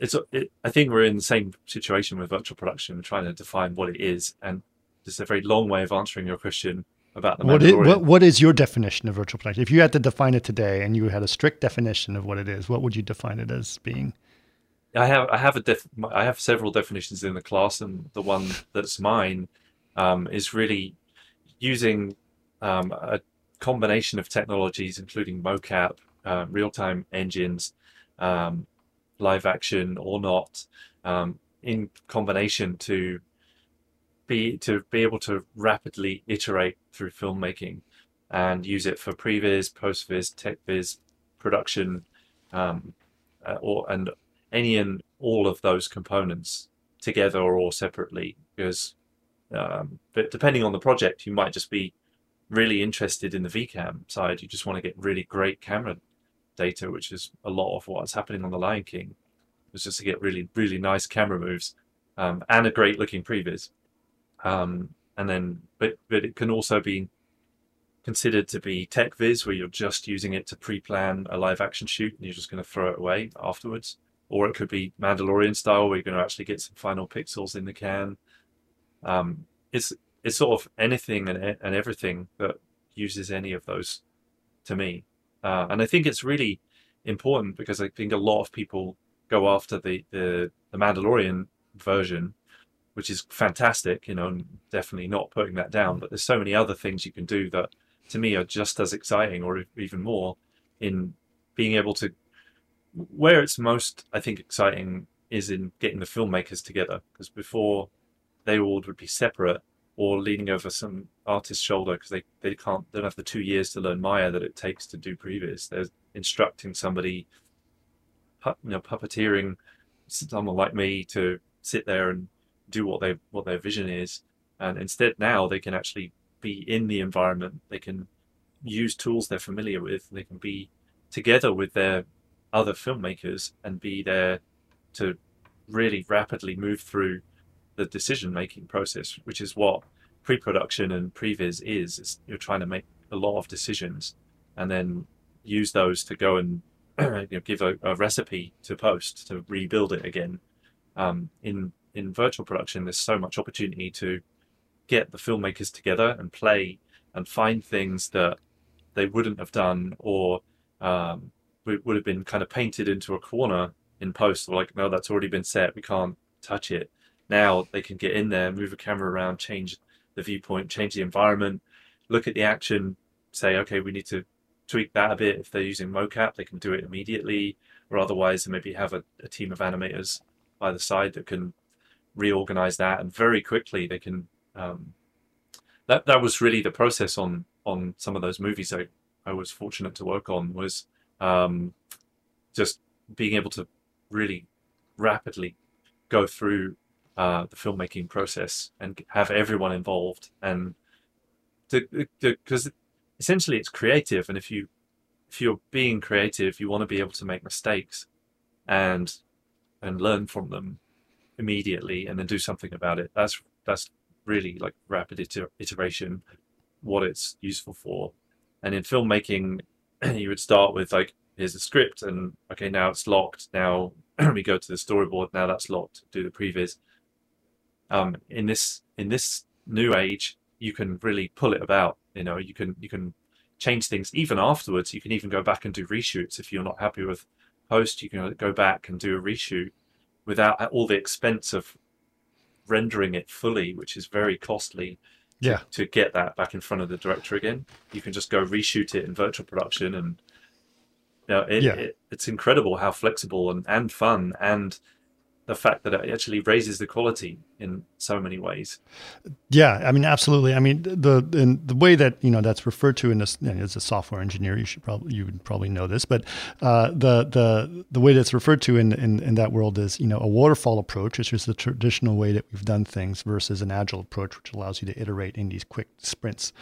it's it, I think we're in the same situation with virtual production, trying to define what it is, and it's a very long way of answering your question about the What is, what, what is your definition of virtual production? If you had to define it today and you had a strict definition of what it is, what would you define it as being? I have I have a def, I have several definitions in the class, and the one that's mine um, is really using um, a combination of technologies, including mocap, uh, real-time engines, um, live action or not, um, in combination to be to be able to rapidly iterate through filmmaking and use it for previs, post-vis, tech-vis, production, um, uh, or and any and all of those components together or separately because um, but depending on the project you might just be really interested in the vcam side. You just want to get really great camera data which is a lot of what's happening on the lion king. Was just to get really really nice camera moves um, and a great looking previs. Um, and then but but it can also be considered to be tech viz where you're just using it to pre-plan a live action shoot and you're just going to throw it away afterwards. Or it could be Mandalorian style, where you're going to actually get some final pixels in the can. Um, it's it's sort of anything and and everything that uses any of those to me, uh, and I think it's really important because I think a lot of people go after the the, the Mandalorian version, which is fantastic, you know, definitely not putting that down. But there's so many other things you can do that to me are just as exciting, or even more, in being able to where it's most I think exciting is in getting the filmmakers together because before they all would be separate or leaning over some artist's shoulder because they, they can't they don't have the two years to learn Maya that it takes to do previs. They're instructing somebody, you know, puppeteering someone like me to sit there and do what they what their vision is, and instead now they can actually be in the environment. They can use tools they're familiar with. They can be together with their other filmmakers and be there to really rapidly move through the decision making process, which is what pre-production and previs is. is you're trying to make a lot of decisions and then use those to go and you know, give a, a, recipe to post to rebuild it again. Um, in in virtual production, there's so much opportunity to get the filmmakers together and play and find things that they wouldn't have done or um, would have been kind of painted into a corner in post. Or like, no, that's already been set. We can't touch it. Now they can get in there, move a camera around, change the viewpoint, change the environment, look at the action, say, okay, we need to tweak that a bit. If they're using mocap, they can do it immediately, or otherwise, they maybe have a, a team of animators by the side that can reorganize that, and very quickly they can. Um, that that was really the process on on some of those movies I I was fortunate to work on was um, just being able to really rapidly go through uh, the filmmaking process and have everyone involved and because essentially it's creative and if you if you're being creative you want to be able to make mistakes and and learn from them immediately and then do something about it. That's that's really like rapid iter- iteration what it's useful for. And in filmmaking you would start with like here's the script and okay now it's locked. Now we go to the storyboard. Now that's locked. Do the previs um, in this in this new age you can really pull it about you know you can you can change things even afterwards. You can even go back and do reshoots if you're not happy with post. You can go back and do a reshoot without all the expense of rendering it fully which is very costly to, yeah. to get that back in front of the director again. You can just go reshoot it in virtual production and you know, it, yeah. it, it's incredible how flexible and, and fun and the fact that it actually raises the quality in so many ways. Yeah, I mean, absolutely. I mean, the in the way that you know that's referred to in this as a software engineer, you should probably you would probably know this, but uh, the the the way that's referred to in, in in that world is you know a waterfall approach, which is the traditional way that we've done things, versus an agile approach, which allows you to iterate in these quick sprints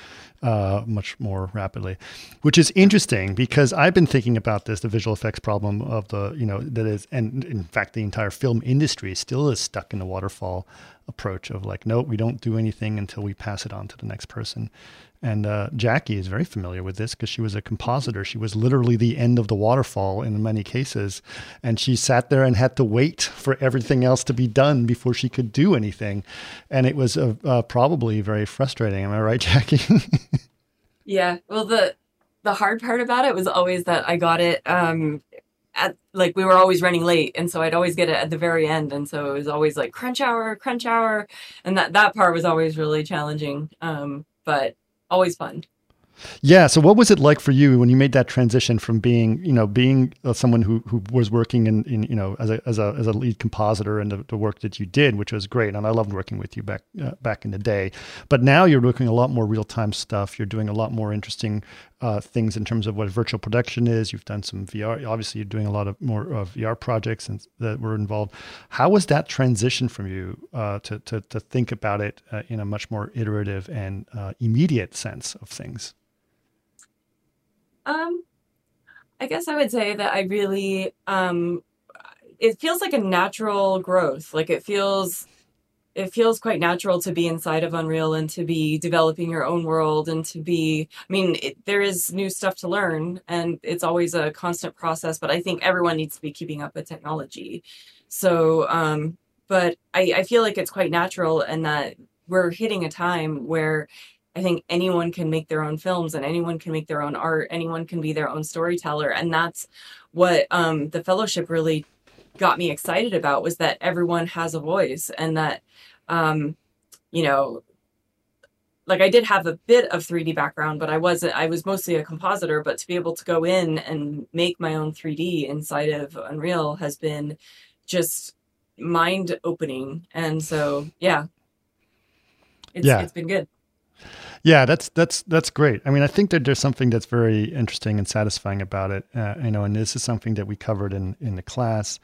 uh, much more rapidly, which is interesting because I've been thinking about this, the visual effects problem of the you know that is, and in fact the entire film industry still is stuck in the waterfall approach of like, no, we don't do anything until we pass it on to the next person. And uh, Jackie is very familiar with this because she was a compositor. She was literally the end of the waterfall in many cases. And she sat there and had to wait for everything else to be done before she could do anything. And it was uh, uh, probably very frustrating. Am I right, Jackie? yeah. Well, the the hard part about it was always that I got it um, at like we were always running late and so I'd always get it at the very end and so it was always like crunch hour crunch hour and that that part was always really challenging um but always fun yeah. So, what was it like for you when you made that transition from being, you know, being uh, someone who, who was working in, in, you know, as a, as a, as a lead compositor and the, the work that you did, which was great. And I loved working with you back, uh, back in the day. But now you're doing a lot more real time stuff. You're doing a lot more interesting uh, things in terms of what virtual production is. You've done some VR. Obviously, you're doing a lot of more uh, VR projects and that were involved. How was that transition from you uh, to, to, to think about it uh, in a much more iterative and immediate sense of things? Um, I guess I would say that I really, um, it feels like a natural growth. Like it feels, it feels quite natural to be inside of Unreal and to be developing your own world and to be, I mean, it, there is new stuff to learn and it's always a constant process, but I think everyone needs to be keeping up with technology. So, um, but I, I feel like it's quite natural and that we're hitting a time where I think anyone can make their own films and anyone can make their own art. Anyone can be their own storyteller. And that's what um, the fellowship really got me excited about was that everyone has a voice and that, um, you know, like I did have a bit of 3D background, but I wasn't, I was mostly a compositor, but to be able to go in and make my own 3D inside of Unreal has been just mind opening. And so, yeah, it's, yeah. it's been good. Yeah, that's that's that's great. I mean, I think that there's something that's very interesting and satisfying about it. Uh, you know, and this is something that we covered in in the class.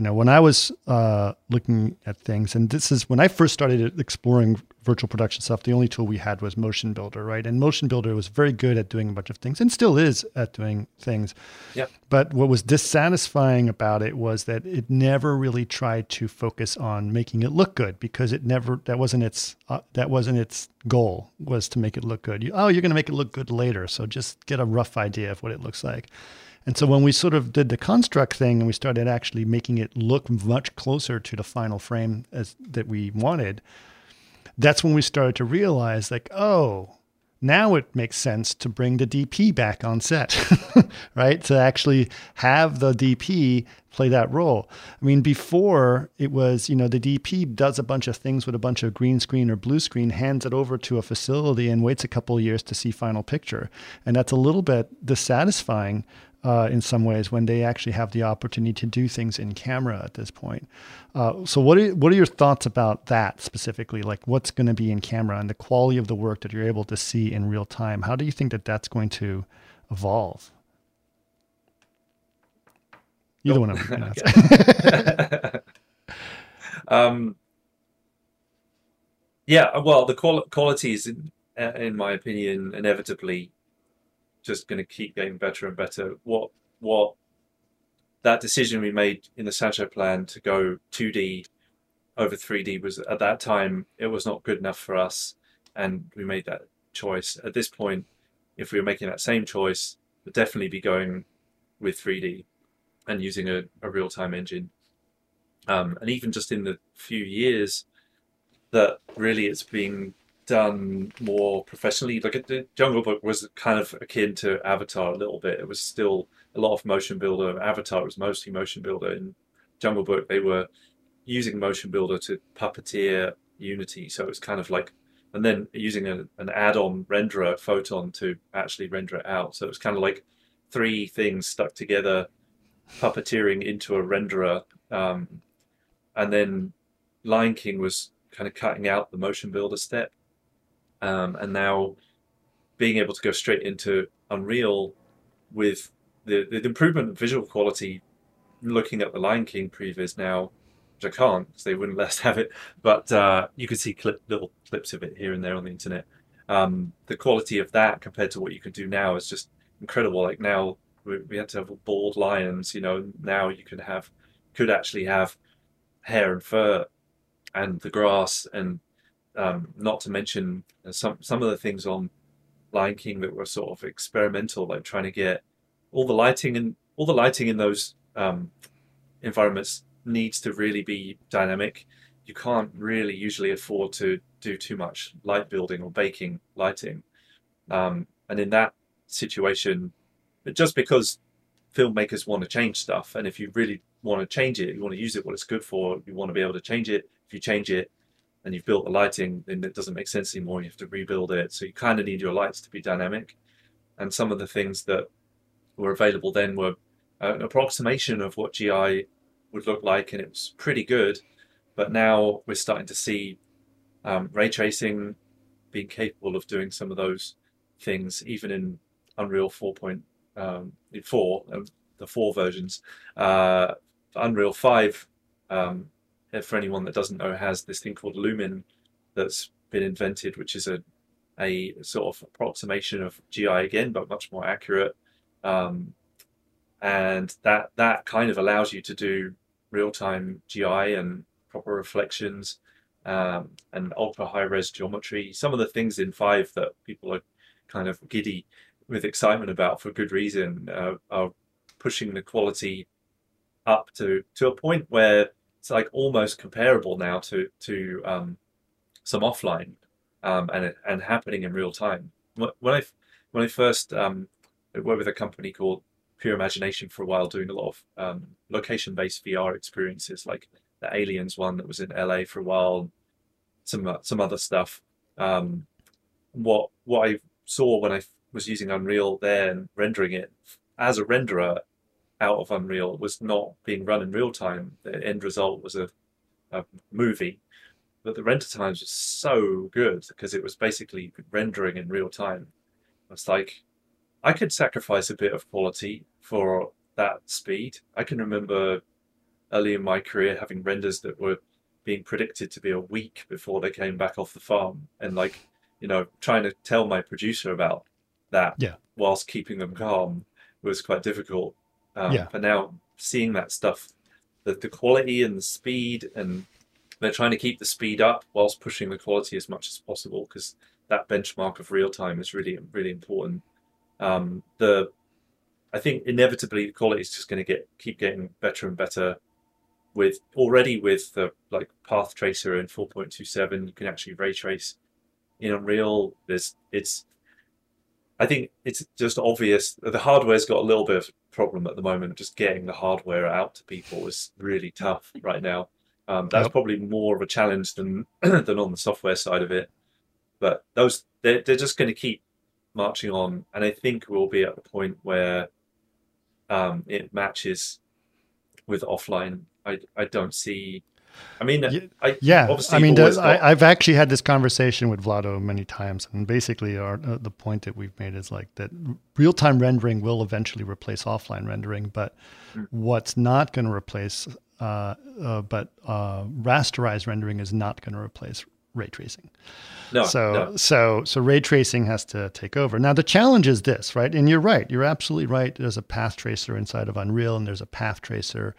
You know, when I was uh, looking at things, and this is when I first started exploring virtual production stuff, the only tool we had was Motion Builder, right? And Motion Builder was very good at doing a bunch of things and still is at doing things. Yeah. But what was dissatisfying about it was that it never really tried to focus on making it look good because it never that wasn't its uh, that wasn't its goal was to make it look good. You, oh, you're going to make it look good later, so just get a rough idea of what it looks like. And so when we sort of did the construct thing and we started actually making it look much closer to the final frame as that we wanted, that's when we started to realize like, oh, now it makes sense to bring the DP back on set, right? To actually have the DP play that role. I mean, before it was, you know, the DP does a bunch of things with a bunch of green screen or blue screen, hands it over to a facility and waits a couple years to see final picture. And that's a little bit dissatisfying uh, in some ways when they actually have the opportunity to do things in camera at this point. Uh, so, what are what are your thoughts about that specifically? Like, what's going to be in camera and the quality of the work that you're able to see in real time? How do you think that that's going to evolve? Either one of them. um, yeah, well, the qual- quality is, in, in my opinion, inevitably just going to keep getting better and better. What what that decision we made in the Sancho plan to go 2D over 3D was at that time it was not good enough for us, and we made that choice. At this point, if we were making that same choice, we'd definitely be going with 3D and using a, a real time engine. Um, and even just in the few years that really it's been done more professionally. Like the Jungle Book was kind of akin to Avatar a little bit. It was still a lot of motion builder. Avatar was mostly motion builder. In Jungle Book, they were using motion builder to puppeteer Unity. So it was kind of like, and then using a, an add-on renderer, Photon, to actually render it out. So it was kind of like three things stuck together, puppeteering into a renderer. Um, and then Lion King was kind of cutting out the motion builder step um, and now being able to go straight into Unreal with the, the improvement of visual quality. Looking at the Lion King previs now, which I can't because they wouldn't let us have it, but uh, you can see clip, little clips of it here and there on the internet. Um, the quality of that compared to what you can do now is just incredible. Like now we, we had to have bald lions, you know. Now you can have could actually have hair and fur and the grass and um, not to mention uh, some some of the things on Lion King that were sort of experimental, like trying to get all the lighting and all the lighting in those um, environments needs to really be dynamic. You can't really usually afford to do too much light building or baking lighting, um, and in that situation, just because filmmakers want to change stuff, and if you really want to change it, you want to use it what it's good for, you want to be able to change it. If you change it, and you've built the lighting, then it doesn't make sense anymore. You have to rebuild it. So you kind of need your lights to be dynamic. And some of the things that were available then were an approximation of what GI would look like, and it was pretty good. But now we're starting to see um, ray tracing being capable of doing some of those things, even in Unreal 4.4, um, um, the four versions. Uh, Unreal 5 um, for anyone that doesn't know, has this thing called Lumen that's been invented, which is a a sort of approximation of GI again, but much more accurate. Um, and that that kind of allows you to do real time GI and proper reflections um, and ultra high res geometry. Some of the things in five that people are kind of giddy with excitement about for good reason uh, are pushing the quality up to to a point where it's like almost comparable now to to um, some offline um, and and happening in real time. When I when I first um, worked with a company called Pure Imagination for a while, doing a lot of um, location based VR experiences, like the Aliens one that was in LA for a while, some uh, some other stuff. Um, what what I saw when I was using Unreal there and rendering it as a renderer out of Unreal was not being run in real time. The end result was a, a movie, but the render times was so good because it was basically rendering in real time. It's like I could sacrifice a bit of quality for that speed. I can remember early in my career having renders that were being predicted to be a week before they came back off the farm, and like you know, trying to tell my producer about that yeah. whilst keeping them calm was quite difficult. Um, Yeah. But now seeing that stuff, the, the quality and the speed, and they're trying to keep the speed up whilst pushing the quality as much as possible because that benchmark of real time is really, really important. Um, the I think inevitably the quality is just going to get keep getting better and better. With already with the like path tracer in 4.27, you can actually ray trace in Unreal. There's it's I think it's just obvious that the hardware's got a little bit of problem at the moment. Of just getting the hardware out to people is really tough right now. Um, that's Yep. probably more of a challenge than than on the software side of it. But those they're, they're just going to keep marching on, and I think we'll be at the point where um, it matches with offline. I I don't see. I mean, Ye- I Yeah, obviously I mean, the- I, got- I've actually had this conversation with Vlado many times, and basically, our, uh, the point that we've made is like that real time rendering will eventually replace offline rendering, but Hmm. what's not going to replace, uh, uh, but uh, rasterized rendering is not going to replace ray tracing. no, so no. so so ray tracing has to take over. Now the challenge is this, right? And you're right. You're absolutely right. There's a path tracer inside of Unreal, and there's a path tracer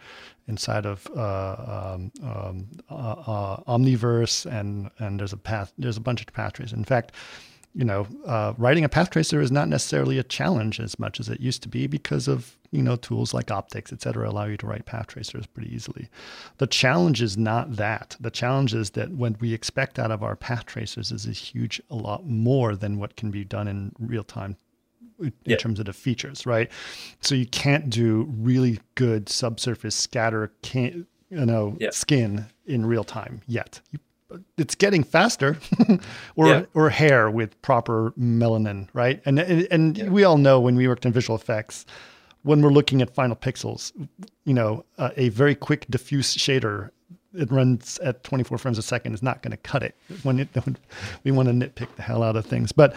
inside of uh, um, um, uh, uh, Omniverse, and and there's a path. There's a bunch of path tracers. In fact. You know, uh, writing a path tracer is not necessarily a challenge as much as it used to be because of you know tools like OptiX, et cetera, allow you to write path tracers pretty easily. The challenge is not that. The challenge is that what we expect out of our path tracers is a huge, a lot more than what can be done in real time in Yeah. terms of the features, right? So you can't do really good subsurface scatter, can you know, Yeah. skin in real time yet. You, it's getting faster, or Yeah. or hair with proper melanin, right? And and, and we all know when we worked in visual effects, when we're looking at final pixels, you know, uh, a very quick diffuse shader it runs at 24 frames a second is not going to cut it when, it, when we want to nitpick the hell out of things. But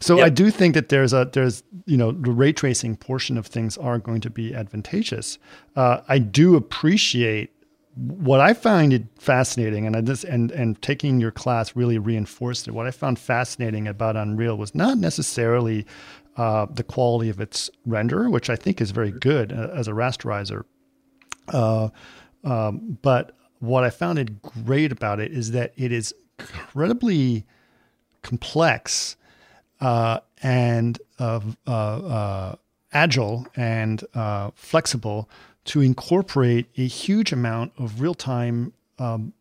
so Yeah. I do think that there's a there's you know the ray tracing portion of things are going to be advantageous. Uh, I do appreciate what I find it fascinating, and I just and and taking your class really reinforced it. What I found fascinating about Unreal was not necessarily uh, the quality of its render, which I think is very good uh, as a rasterizer. Uh, um, but what I found it great about it is that it is incredibly complex uh, and uh, uh, agile and uh, flexible to incorporate a huge amount of real time um,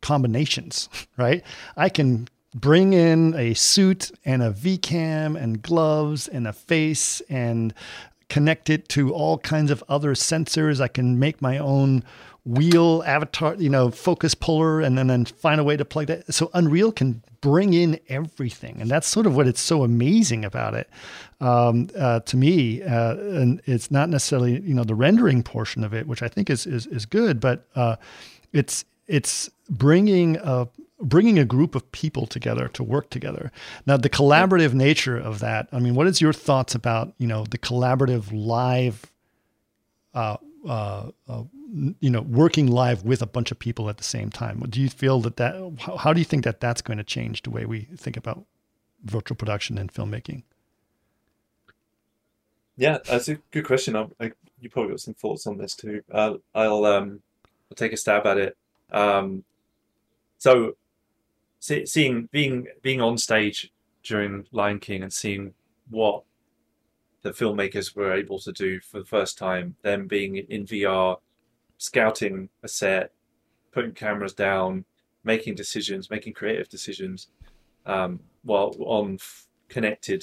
combinations, right? I can bring in a suit and a VCam and gloves and a face and connect it to all kinds of other sensors. I can make my own wheel avatar, you know, focus puller, and then, then find a way to plug that. So Unreal can bring in everything, and that's sort of what it's so amazing about it um, uh, to me. Uh, and it's not necessarily you know the rendering portion of it, which I think is is, is good, but uh, it's it's bringing a bringing a group of people together to work together. Now, the collaborative nature of that. I mean, what is your thoughts about you know the collaborative live? Uh, uh, you know, working live with a bunch of people at the same time. Do you feel that that? How, how do you think that that's going to change the way we think about virtual production and filmmaking? Yeah, that's a good question. I, I, you probably got some thoughts on this too. Uh, I'll um, I'll take a stab at it. Um, so, see, seeing being being on stage during Lion King and seeing what the filmmakers were able to do for the first time, them being in VR, scouting a set, putting cameras down, making decisions, making creative decisions, um, while on f- connected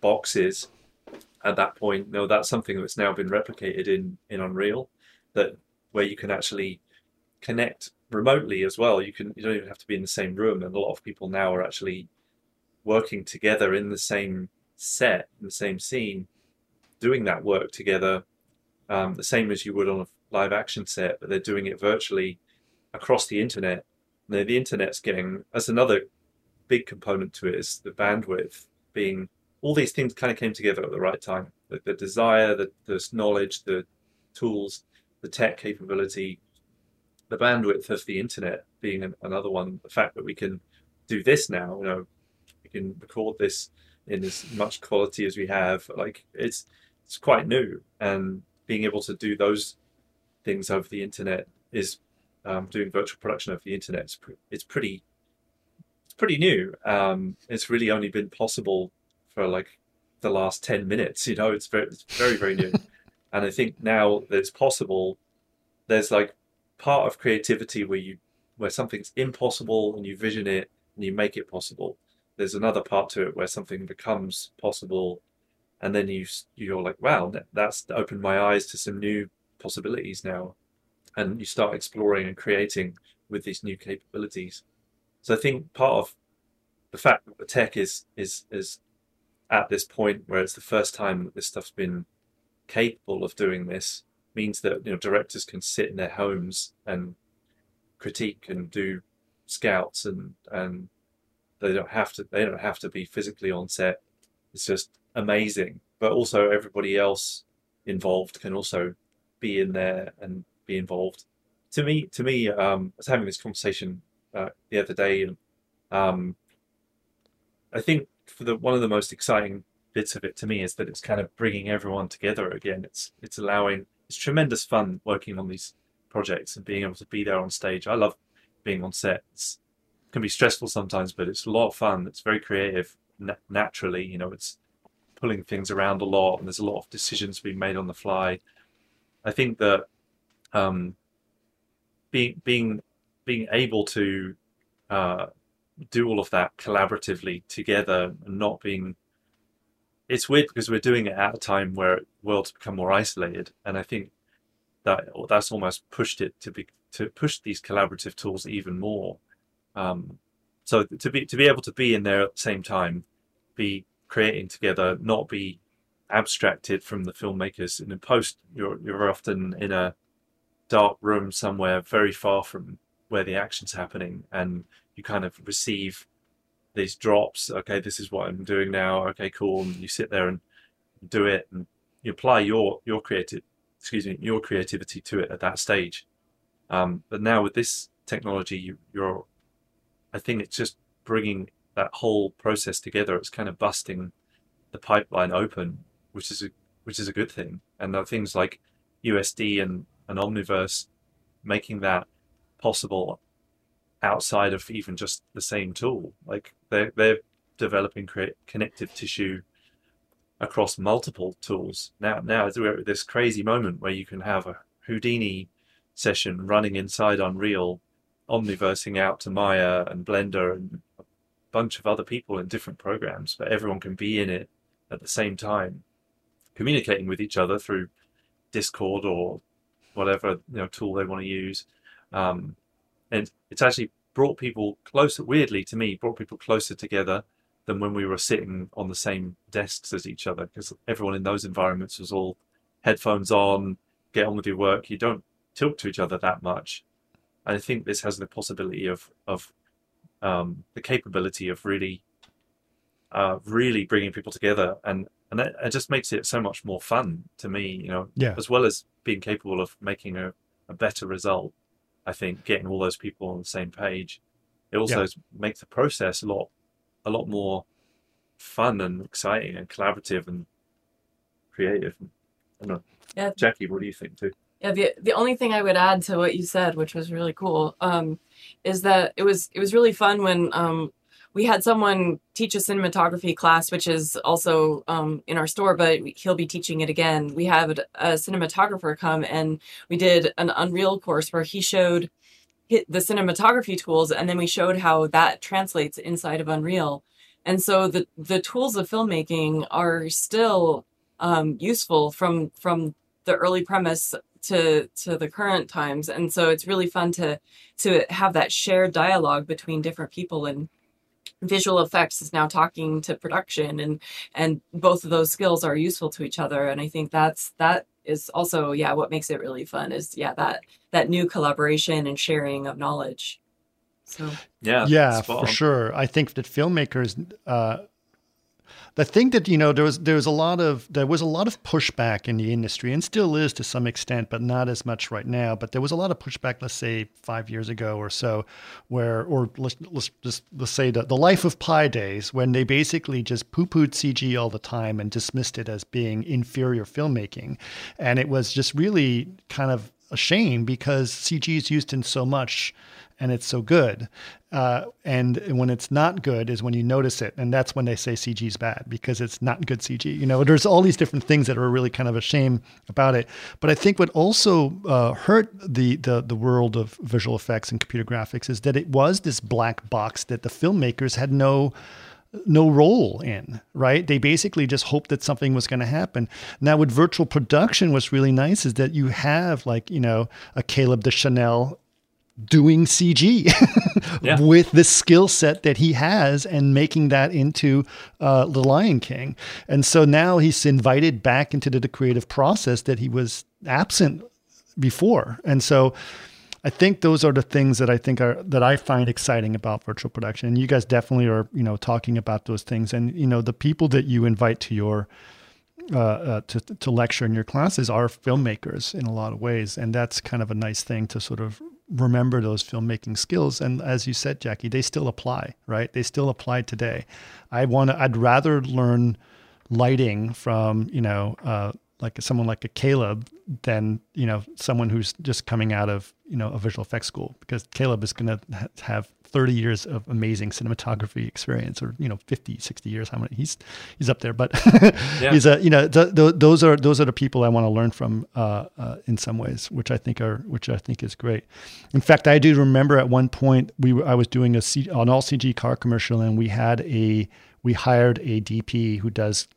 boxes at that point, no, that's something that's now been replicated in in Unreal, that where you can actually connect remotely as well. You can you don't even have to be in the same room, and a lot of people now are actually working together in the same set, in the same scene, doing that work together, um, the same as you would on a live action set, but they're doing it virtually across the internet. Now, the internet's getting that's another big component to it is the bandwidth being all these things kind of came together at the right time. The, the desire, the, the knowledge, the tools, the tech capability, the bandwidth of the internet being an, another one. The fact that we can do this now, you know, we can record this in as much quality as we have. Like it's it's quite new, and being able to do those things over the internet is um, doing virtual production over the internet. It's, pre- it's pretty it's pretty new. Um, it's really only been possible for like the last ten minutes. You know, it's very it's very very new, and I think now that it's possible, there's like part of creativity where you where something's impossible and you vision it and you make it possible. There's another part to it where something becomes possible, and then you you're like, wow, that's opened my eyes to some new possibilities now, and you start exploring and creating with these new capabilities. So I think part of the fact that the tech is is is at this point where it's the first time that this stuff's been capable of doing this means that you know directors can sit in their homes and critique and do scouts and and they don't have to they don't have to be physically on set it's just amazing but also everybody else involved can also be in there and be involved to me to me um, I was having this conversation uh, the other day and um, I think for the one of the most exciting bits of it to me is that it's kind of bringing everyone together again it's it's allowing it's tremendous fun working on these projects and being able to be there on stage. I love being on set. Can be stressful sometimes, but it's a lot of fun. It's very creative na- naturally. You know, it's pulling things around a lot, and there's a lot of decisions being made on the fly. I think that um, being being being able to uh, do all of that collaboratively together and not being it's weird because we're doing it at a time where world's become more isolated, and I think that that's almost pushed it to be to push these collaborative tools even more. Um, so to be to be able to be in there at the same time, be creating together, not be abstracted from the filmmakers. And in post, you're you're often in a dark room somewhere very far from where the action's happening, and you kind of receive these drops. Okay, this is what I'm doing now. Okay, cool. And you sit there and do it, and you apply your your creative, excuse me, your creativity to it at that stage. Um, but now with this technology, you, you're, I think it's just bringing that whole process together. It's kind of busting the pipeline open, which is a which is a good thing. And are things like USD and, and Omniverse making that possible outside of even just the same tool. Like they're they're developing connective tissue across multiple tools. Now now we're at this crazy moment where you can have a Houdini session running inside Unreal, omniversing out to Maya and Blender and a bunch of other people in different programs, but everyone can be in it at the same time, communicating with each other through Discord or whatever you know tool they want to use. Um, and it's actually brought people closer. Weirdly, to me, brought people closer together than when we were sitting on the same desks as each other because everyone in those environments was all headphones on, get on with your work. You don't talk to each other that much. And I think this has the possibility of of um, the capability of really, uh, really bringing people together, and and that, it just makes it so much more fun to me. You know, yeah. as well as being capable of making a, a better result. I think getting all those people on the same page, it also yeah. makes the process a lot, a lot more fun and exciting and collaborative and creative. I don't know. Yeah. Jackie, what do you think too? Yeah, the the only thing I would add to what you said, which was really cool, um, is that it was it was really fun when um, we had someone teach a cinematography class, which is also um, in our store, but he'll be teaching it again. We had a cinematographer come and we did an Unreal course where he showed the cinematography tools, and then we showed how that translates inside of Unreal. And so the the tools of filmmaking are still um, useful from from the early premise to to the current times. And so it's really fun to to have that shared dialogue between different people and visual effects is now talking to production and and both of those skills are useful to each other. And i think that's that is also yeah what makes it really fun is yeah that that new collaboration and sharing of knowledge. So yeah yeah for sure. I think that filmmakers uh I think that you know there was there was a lot of there was a lot of pushback in the industry and still is to some extent, but not as much right now. But there was a lot of pushback, let's say five years ago or so, where or let's let's just let's say the, the life of Pi days when they basically just poo pooed CG all the time and dismissed it as being inferior filmmaking, and it was just really kind of a shame because CG is used in so much and it's so good. Uh, and when it's not good is when you notice it. And that's when they say CG is bad because it's not good CG. You know, there's all these different things that are really kind of a shame about it. But I think what also uh, hurt the, the, the world of visual effects and computer graphics is that it was this black box that the filmmakers had no no role in, right? They basically just hoped that something was going to happen. Now, with virtual production, what's really nice is that you have like, you know, a Caleb Deschanel doing CG yeah. with the skill set that he has and making that into uh, The Lion King. And so now he's invited back into the, the creative process that he was absent before. And so I think those are the things that I think are that I find exciting about virtual production. And you guys definitely are, you know, talking about those things. And you know, the people that you invite to your uh, uh, to to lecture in your classes are filmmakers in a lot of ways, and that's kind of a nice thing to sort of remember those filmmaking skills. And as you said jackie they still apply right? They still apply today. I want to i'd rather learn lighting from you know uh, like someone like a Caleb than you know someone who's just coming out of you know a visual effects school because Caleb is going to ha- have 30 years of amazing cinematography experience or you know 50 60 years how many he's he's up there but yeah. he's a you know th- th- those are those are the people I want to learn from uh, uh, in some ways which I think are which I think is great in fact I do remember at one point we were, I was doing a C, an all CG car commercial and we had a we hired a DP who does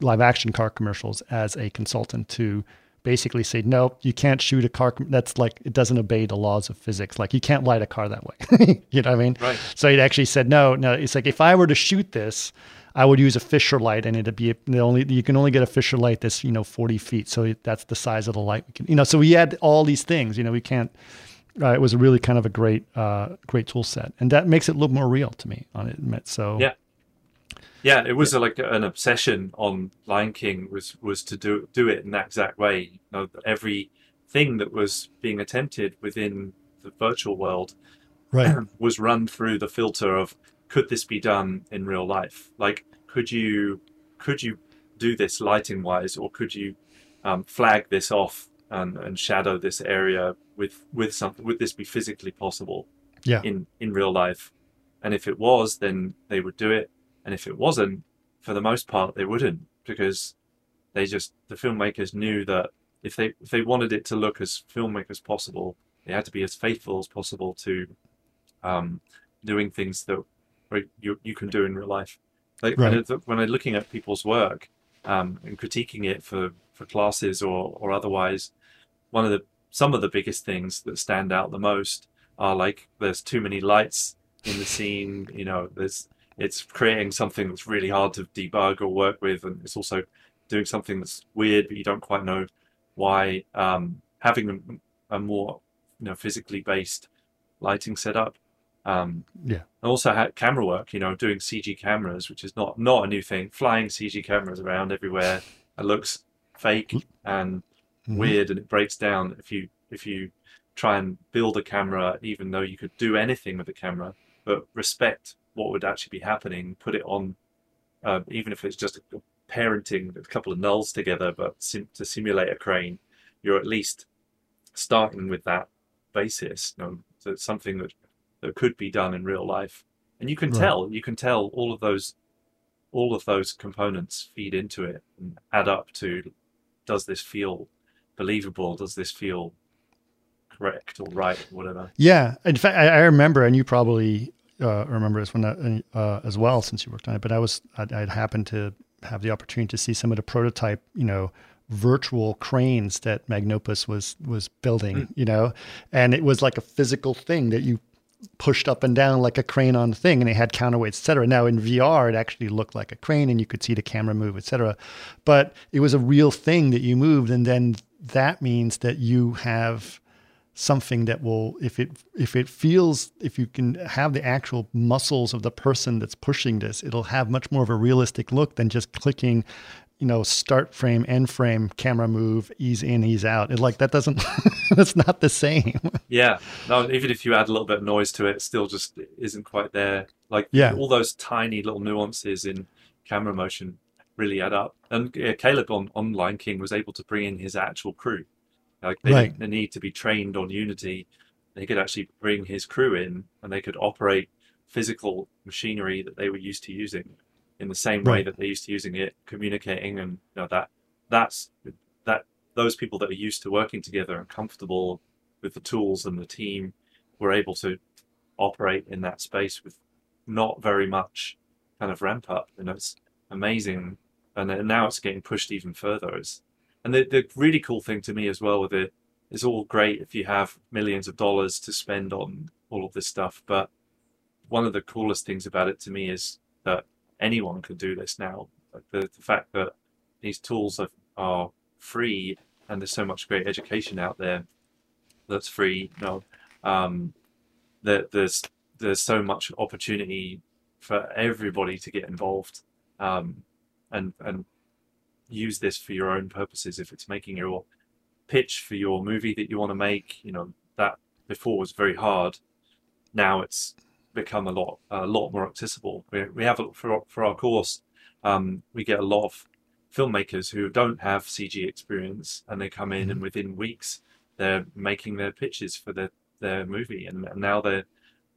live action car commercials as a consultant to basically say, no, you can't shoot a car. That's like, it doesn't obey the laws of physics. Like, you can't light a car that way. you know what I mean? Right. So he actually said, no, no. It's like, if I were to shoot this, I would use a Fisher light and it'd be the only, you can only get a Fisher light that's, you know, 40 feet. So that's the size of the light we can, you know, so we had all these things, you know, we can't, uh, it was really kind of a great, uh, great tool set. And that makes it look more real to me on it. So, yeah. Yeah, it was yeah. A, like an obsession on Lion King was was to do do it in that exact way. You know, every thing that was being attempted within the virtual world right. was run through the filter of could this be done in real life? Like, could you could you do this lighting wise, or could you um, flag this off and, and shadow this area with with something? Would this be physically possible? Yeah. In in real life, and if it was, then they would do it and if it wasn't, for the most part, they wouldn't because they just the filmmakers knew that if they if they wanted it to look as filmic as possible, they had to be as faithful as possible to um, doing things that you you can do in real life. Like right. when I'm looking at people's work um, and critiquing it for for classes or or otherwise, one of the some of the biggest things that stand out the most are like there's too many lights in the scene. You know, there's it's creating something that's really hard to debug or work with, and it's also doing something that's weird, but you don't quite know why. Um, having a, a, more you know physically based lighting setup. Um, yeah. And also had camera work, you know, doing CG cameras, which is not not a new thing. Flying CG cameras around everywhere. It looks fake and mm-hmm. weird, and it breaks down if you if you try and build a camera, even though you could do anything with a camera, but respect what would actually be happening, put it on, uh, even if it's just a, parenting a couple of nulls together, but sim- to simulate a crane, you're at least starting with that basis. You know, so it's something that, that could be done in real life, and you can right. tell. You can tell all of those, all of those components feed into it and add up to, does this feel believable? Does this feel correct or right, or whatever. Yeah, in fact, I, I remember, and you probably uh, remember this one uh, uh, as well since you worked on it. But I was I'd, I'd, happened to have the opportunity to see some of the prototype, you know, virtual cranes that Magnopus was was building, mm. you know, and it was like a physical thing that you pushed up and down like a crane on the thing, and it had counterweights, etc. Now in VR, it actually looked like a crane, and you could see the camera move, etc. But it was a real thing that you moved, and then that means that you have something that will if it if it feels if you can have the actual muscles of the person that's pushing this it'll have much more of a realistic look than just clicking you know start frame end frame camera move ease in ease out. It like that doesn't that's not the same. Yeah. No even if you add a little bit of noise to it, it still just isn't quite there. Like yeah. all those tiny little nuances in camera motion really add up. And yeah, caleb on, on lion king was able to bring in his actual crew like they Right. didn't need to be trained on Unity. They could actually bring his crew in and they could operate physical machinery that they were used to using in the same way that they're used to using it, communicating and you know that that's that those people that are used to working together and comfortable with the tools and the team were able to operate in that space with not very much kind of ramp up. And it's amazing. And now it's getting pushed even further. It's, and the, the really cool thing to me as well with it is all great if you have millions of dollars to spend on all of this stuff. But one of the coolest things about it to me is that anyone can do this now. The, the fact that these tools are, are free and there's so much great education out there that's free. You know, um, that there's there's so much opportunity for everybody to get involved um, and and use this for your own purposes. If it's making your pitch for your movie that you want to make, you know that before was very hard. Now it's become a lot a lot more accessible. We we have for for our course, um, we get a lot of filmmakers who don't have CG experience, and they come in and within weeks they're making their pitches for their their movie, and, and now they're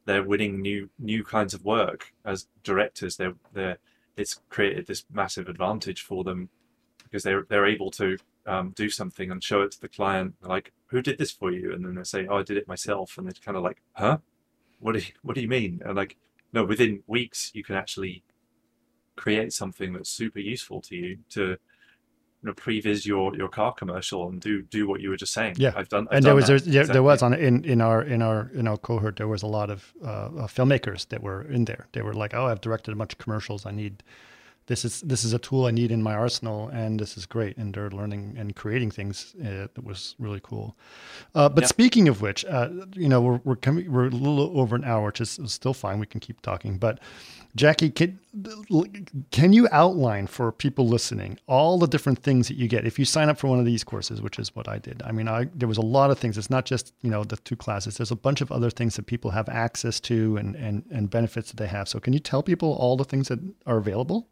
they're winning new new kinds of work as directors. They're they're it's created this massive advantage for them because they're they're able to um, do something and show it to the client. Like, who did this for you? And then they say, "Oh, I did it myself." And they're kind of like, "Huh? What do you, what do you mean?" And like, no, within weeks you can actually create something that's super useful to you to you know, previs your your car commercial and do do what you were just saying. Yeah. I've done. I've and there done was there, there was on in in our in our in our cohort there was a lot of uh, uh, filmmakers that were in there. They were like, "Oh, I've directed a bunch of commercials. I need this is this is a tool I need in my arsenal, and this is great." And they're learning and creating things uh, that was really cool. Uh, but Yeah. speaking of which, uh, you know, we're we're coming we're a little over an hour, which is still fine. We can keep talking, but. Jackie, can, can you outline for people listening all the different things that you get if you sign up for one of these courses, which is what I did? I mean, I there was a lot of things. It's not just you know the two classes. There's a bunch of other things that people have access to and and and benefits that they have. So, can you tell people all the things that are available?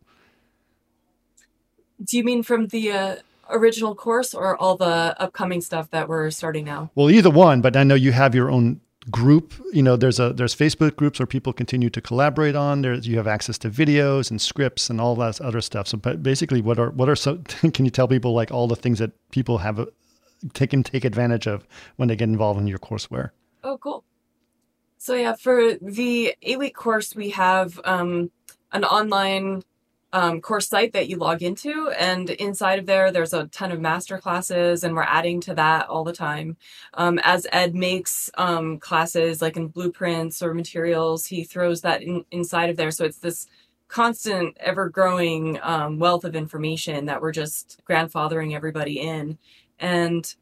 Do you mean from the uh, original course or all the upcoming stuff that we're starting now? Well, either one, but I know you have your own group. You know, there's a there's Facebook groups where people continue to collaborate on. There's you have access to videos and scripts and all that other stuff. So, but basically, what are what are so? Can you tell people like all the things that people have uh, take and take advantage of when they get involved in your courseware? Oh, cool. So yeah, for the eight week course, we have um, an online um, course site that you log into, and inside of there, there's a ton of master classes, and we're adding to that all the time. Um, as Ed makes um, classes like in blueprints or materials, he throws that in, inside of there. So it's this constant, ever growing um, wealth of information that we're just grandfathering everybody in, and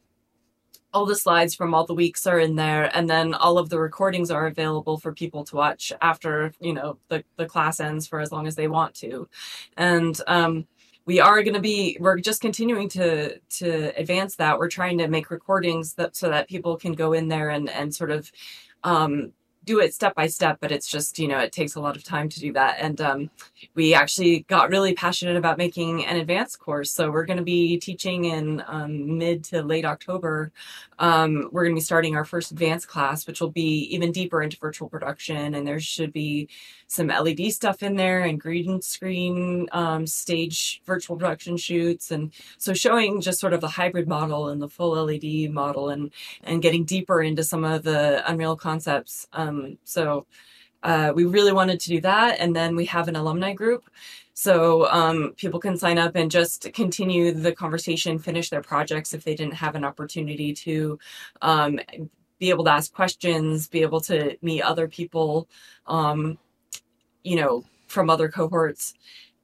all the slides from all the weeks are in there and then all of the recordings are available for people to watch after you know the, the class ends for as long as they want to. And um, we are going to be we're just continuing to to advance that. We're trying to make recordings that so that people can go in there and and sort of um, do it step by step but it's just you know it takes a lot of time to do that and um, we actually got really passionate about making an advanced course so we're going to be teaching in um, mid to late october um, we're going to be starting our first advanced class, which will be even deeper into virtual production. And there should be some LED stuff in there and green screen um, stage virtual production shoots. And so showing just sort of the hybrid model and the full LED model and, and getting deeper into some of the Unreal concepts. Um, so uh, we really wanted to do that. And then we have an alumni group. So um, people can sign up and just continue the conversation, finish their projects if they didn't have an opportunity to um, be able to ask questions, be able to meet other people, um, you know, from other cohorts.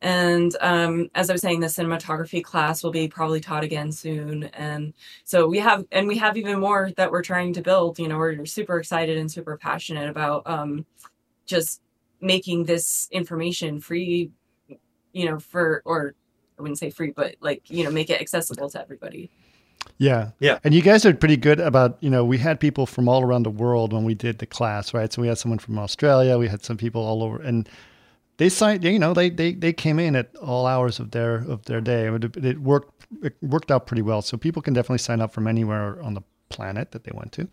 And um, as I was saying, the cinematography class will be probably taught again soon. And so we have, and we have even more that we're trying to build. You know, we're super excited and super passionate about um, just making this information free, you know, for, or I wouldn't say free, but like, you know, make it accessible to everybody. Yeah. Yeah. And you guys are pretty good about, you know, we had people from all around the world when we did the class, right? So we had someone from Australia, we had some people all over and they signed, you know, they, they, they came in at all hours of their, of their day. It, it worked, it worked out pretty well. So people can definitely sign up from anywhere on the planet that they went to.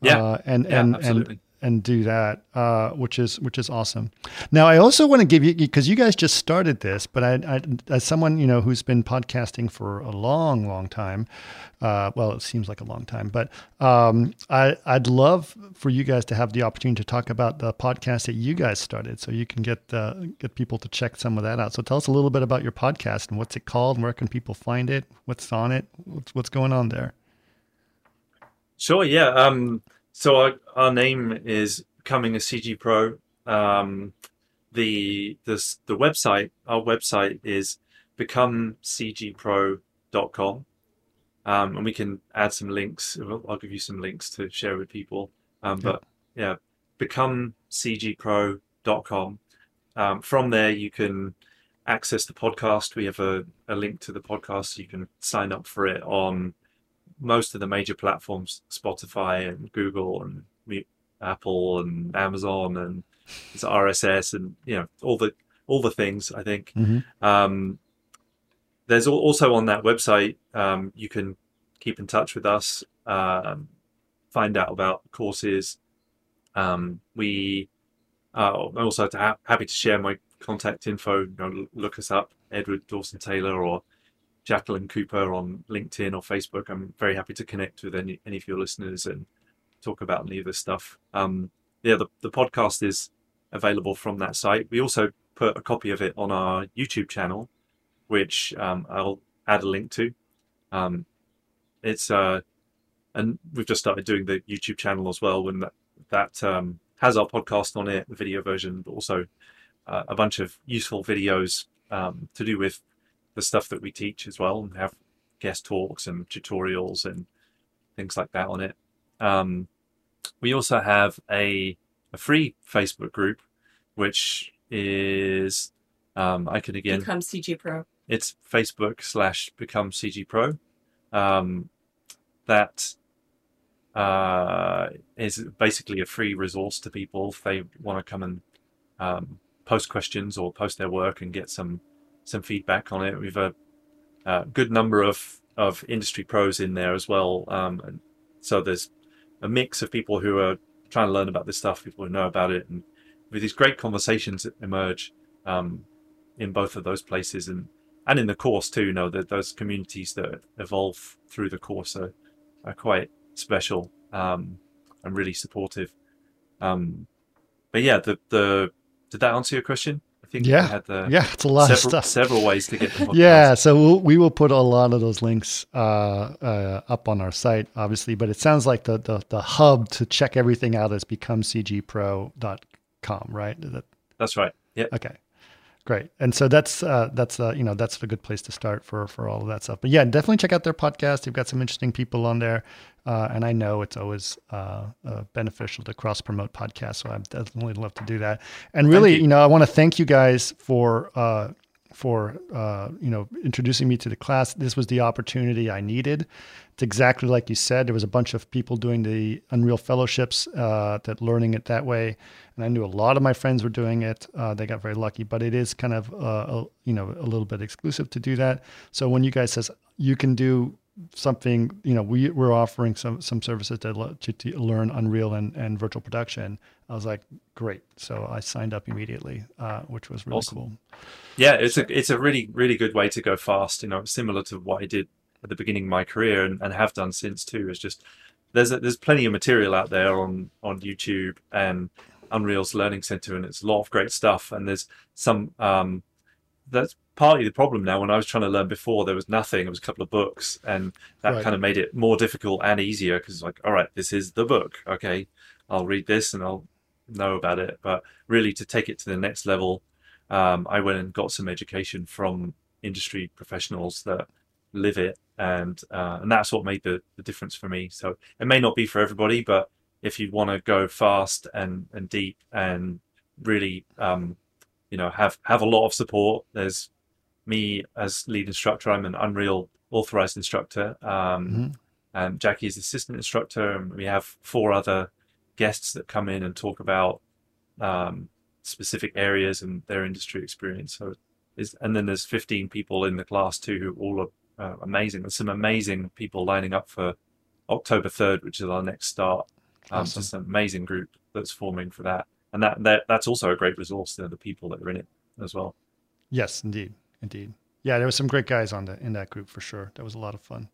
Yeah. Uh, and, Yeah, and, absolutely. and, and do that, uh, which is which is awesome. Now, I also want to give you because you guys just started this, but I, I, as someone you know who's been podcasting for a long, long time, uh, well, it seems like a long time, but um, I, I'd love for you guys to have the opportunity to talk about the podcast that you guys started, so you can get uh, get people to check some of that out. So, tell us a little bit about your podcast and what's it called, and where can people find it, what's on it, what's what's going on there. Sure. Yeah. Um, so our, our name is becoming a CG Pro. Um, the this the website our website is becomecgpro.com. Um, and we can add some links. I'll give you some links to share with people. Um, but yeah, becomecgpro.com. Um, from there, you can access the podcast. We have a, a link to the podcast. So you can sign up for it on most of the major platforms, Spotify and Google and we- Apple and Amazon and it's RSS and you know all the all the things. I think Mhm. um, there's also on that website um, you can keep in touch with us, um, find out about courses. Um, we uh, I'm also ha- happy to share my contact info. You know, look us up, Edward Dawson Taylor or Jacqueline Cooper on LinkedIn or Facebook. I'm very happy to connect with any, any of your listeners and talk about any of this stuff. Um, yeah, the, the podcast is available from that site. We also put a copy of it on our YouTube channel, which um, I'll add a link to. Um, it's uh, and we've just started doing the YouTube channel as well. When that that um, has our podcast on it, the video version, but also uh, a bunch of useful videos um, to do with the stuff that we teach as well, and have guest talks and tutorials and things like that on it. Um, we also have a a free Facebook group, which is um, I can again Become CG Pro. it's Facebook slash Become CG Pro. Um, that uh, is basically a free resource to people if they want to come and um, post questions or post their work and get some some feedback on it. We've a, a good number of of industry pros in there as well, um, so there's a mix of people who are trying to learn about this stuff, people who know about it, and with these great conversations that emerge um, in both of those places and and in the course too. You know that those communities that evolve through the course are, are quite special um, and really supportive. Um, but yeah, the the did that answer your question? Think Yeah. had the Yeah, it's a lot of stuff. several ways to get the podcast. Yeah, so we'll, we will put a lot of those links uh, uh, up on our site, obviously. But it sounds like the, the, the hub to check everything out is becomecgpro.com, right? Is that, that's right. Yeah, okay, great. And so that's uh, that's uh, you know that's a good place to start for for all of that stuff. But yeah, definitely check out their podcast. They've got some interesting people on there, uh, and I know it's always uh, uh, beneficial to cross promote podcasts. So I definitely love to do that. And really, you. you. know, I want to thank you guys for uh, for uh, you know introducing me to the class. This was the opportunity I needed. It's exactly like you said. There was a bunch of people doing the Unreal Fellowships uh, that learning it that way, and I knew a lot of my friends were doing it. Uh, they got very lucky, but it is kind of uh, a, you know a little bit exclusive to do that. So when you guys says you can do something, you know, we we're offering some some services to, to, to learn Unreal and, and virtual production. I was like, great. So I signed up immediately, uh, which was really Awesome. cool. yeah. It's a it's a really really good way to go fast. You know, similar to what I did at the beginning of my career and, and have done since too. Is just there's a, there's plenty of material out there on on YouTube and Unreal's Learning Center, and it's a lot of great stuff. And there's some um, that's partly the problem now. When I was trying to learn before, there was nothing. It was a couple of books, and that Right. kind of made it more difficult and easier because like, all right, this is the book. Okay, I'll read this and I'll know about it. But really, to take it to the next level, um, I went and got some education from industry professionals that live it, and uh, and that's what made the, the difference for me. So it may not be for everybody, but if you want to go fast and, and deep and really um, you know have have a lot of support, there's me as lead instructor. I'm an Unreal authorized instructor. Um, mm-hmm. And Jackie is assistant instructor, and we have four other guests that come in and talk about um, specific areas and their industry experience. So, is and then there's 15 people in the class too who all are uh, amazing. There's some amazing people lining up for October 3rd, which is our next start. Um, awesome. Just an amazing group that's forming for that, and that, that that's also a great resource to the people that are in it as well. Yes, indeed, indeed. Yeah, there was some great guys on the in that group for sure. That was a lot of fun.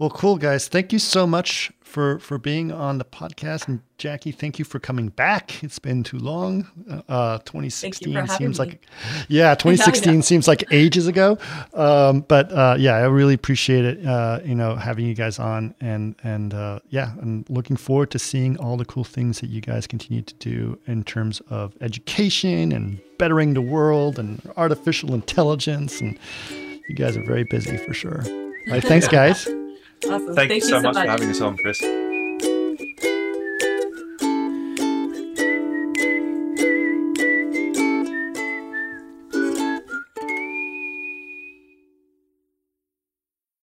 Well, cool guys. Thank you so much for for being on the podcast, and Jackie, thank you for coming back. It's been too long. Uh, 2016 seems me. like, yeah, 2016 seems like ages ago. Um, but uh, yeah, I really appreciate it. Uh, you know, having you guys on, and and uh, yeah, and looking forward to seeing all the cool things that you guys continue to do in terms of education and bettering the world and artificial intelligence. And you guys are very busy for sure. All right, thanks, guys. Awesome. Thank, Thank you so, so much, much for having us on, Chris.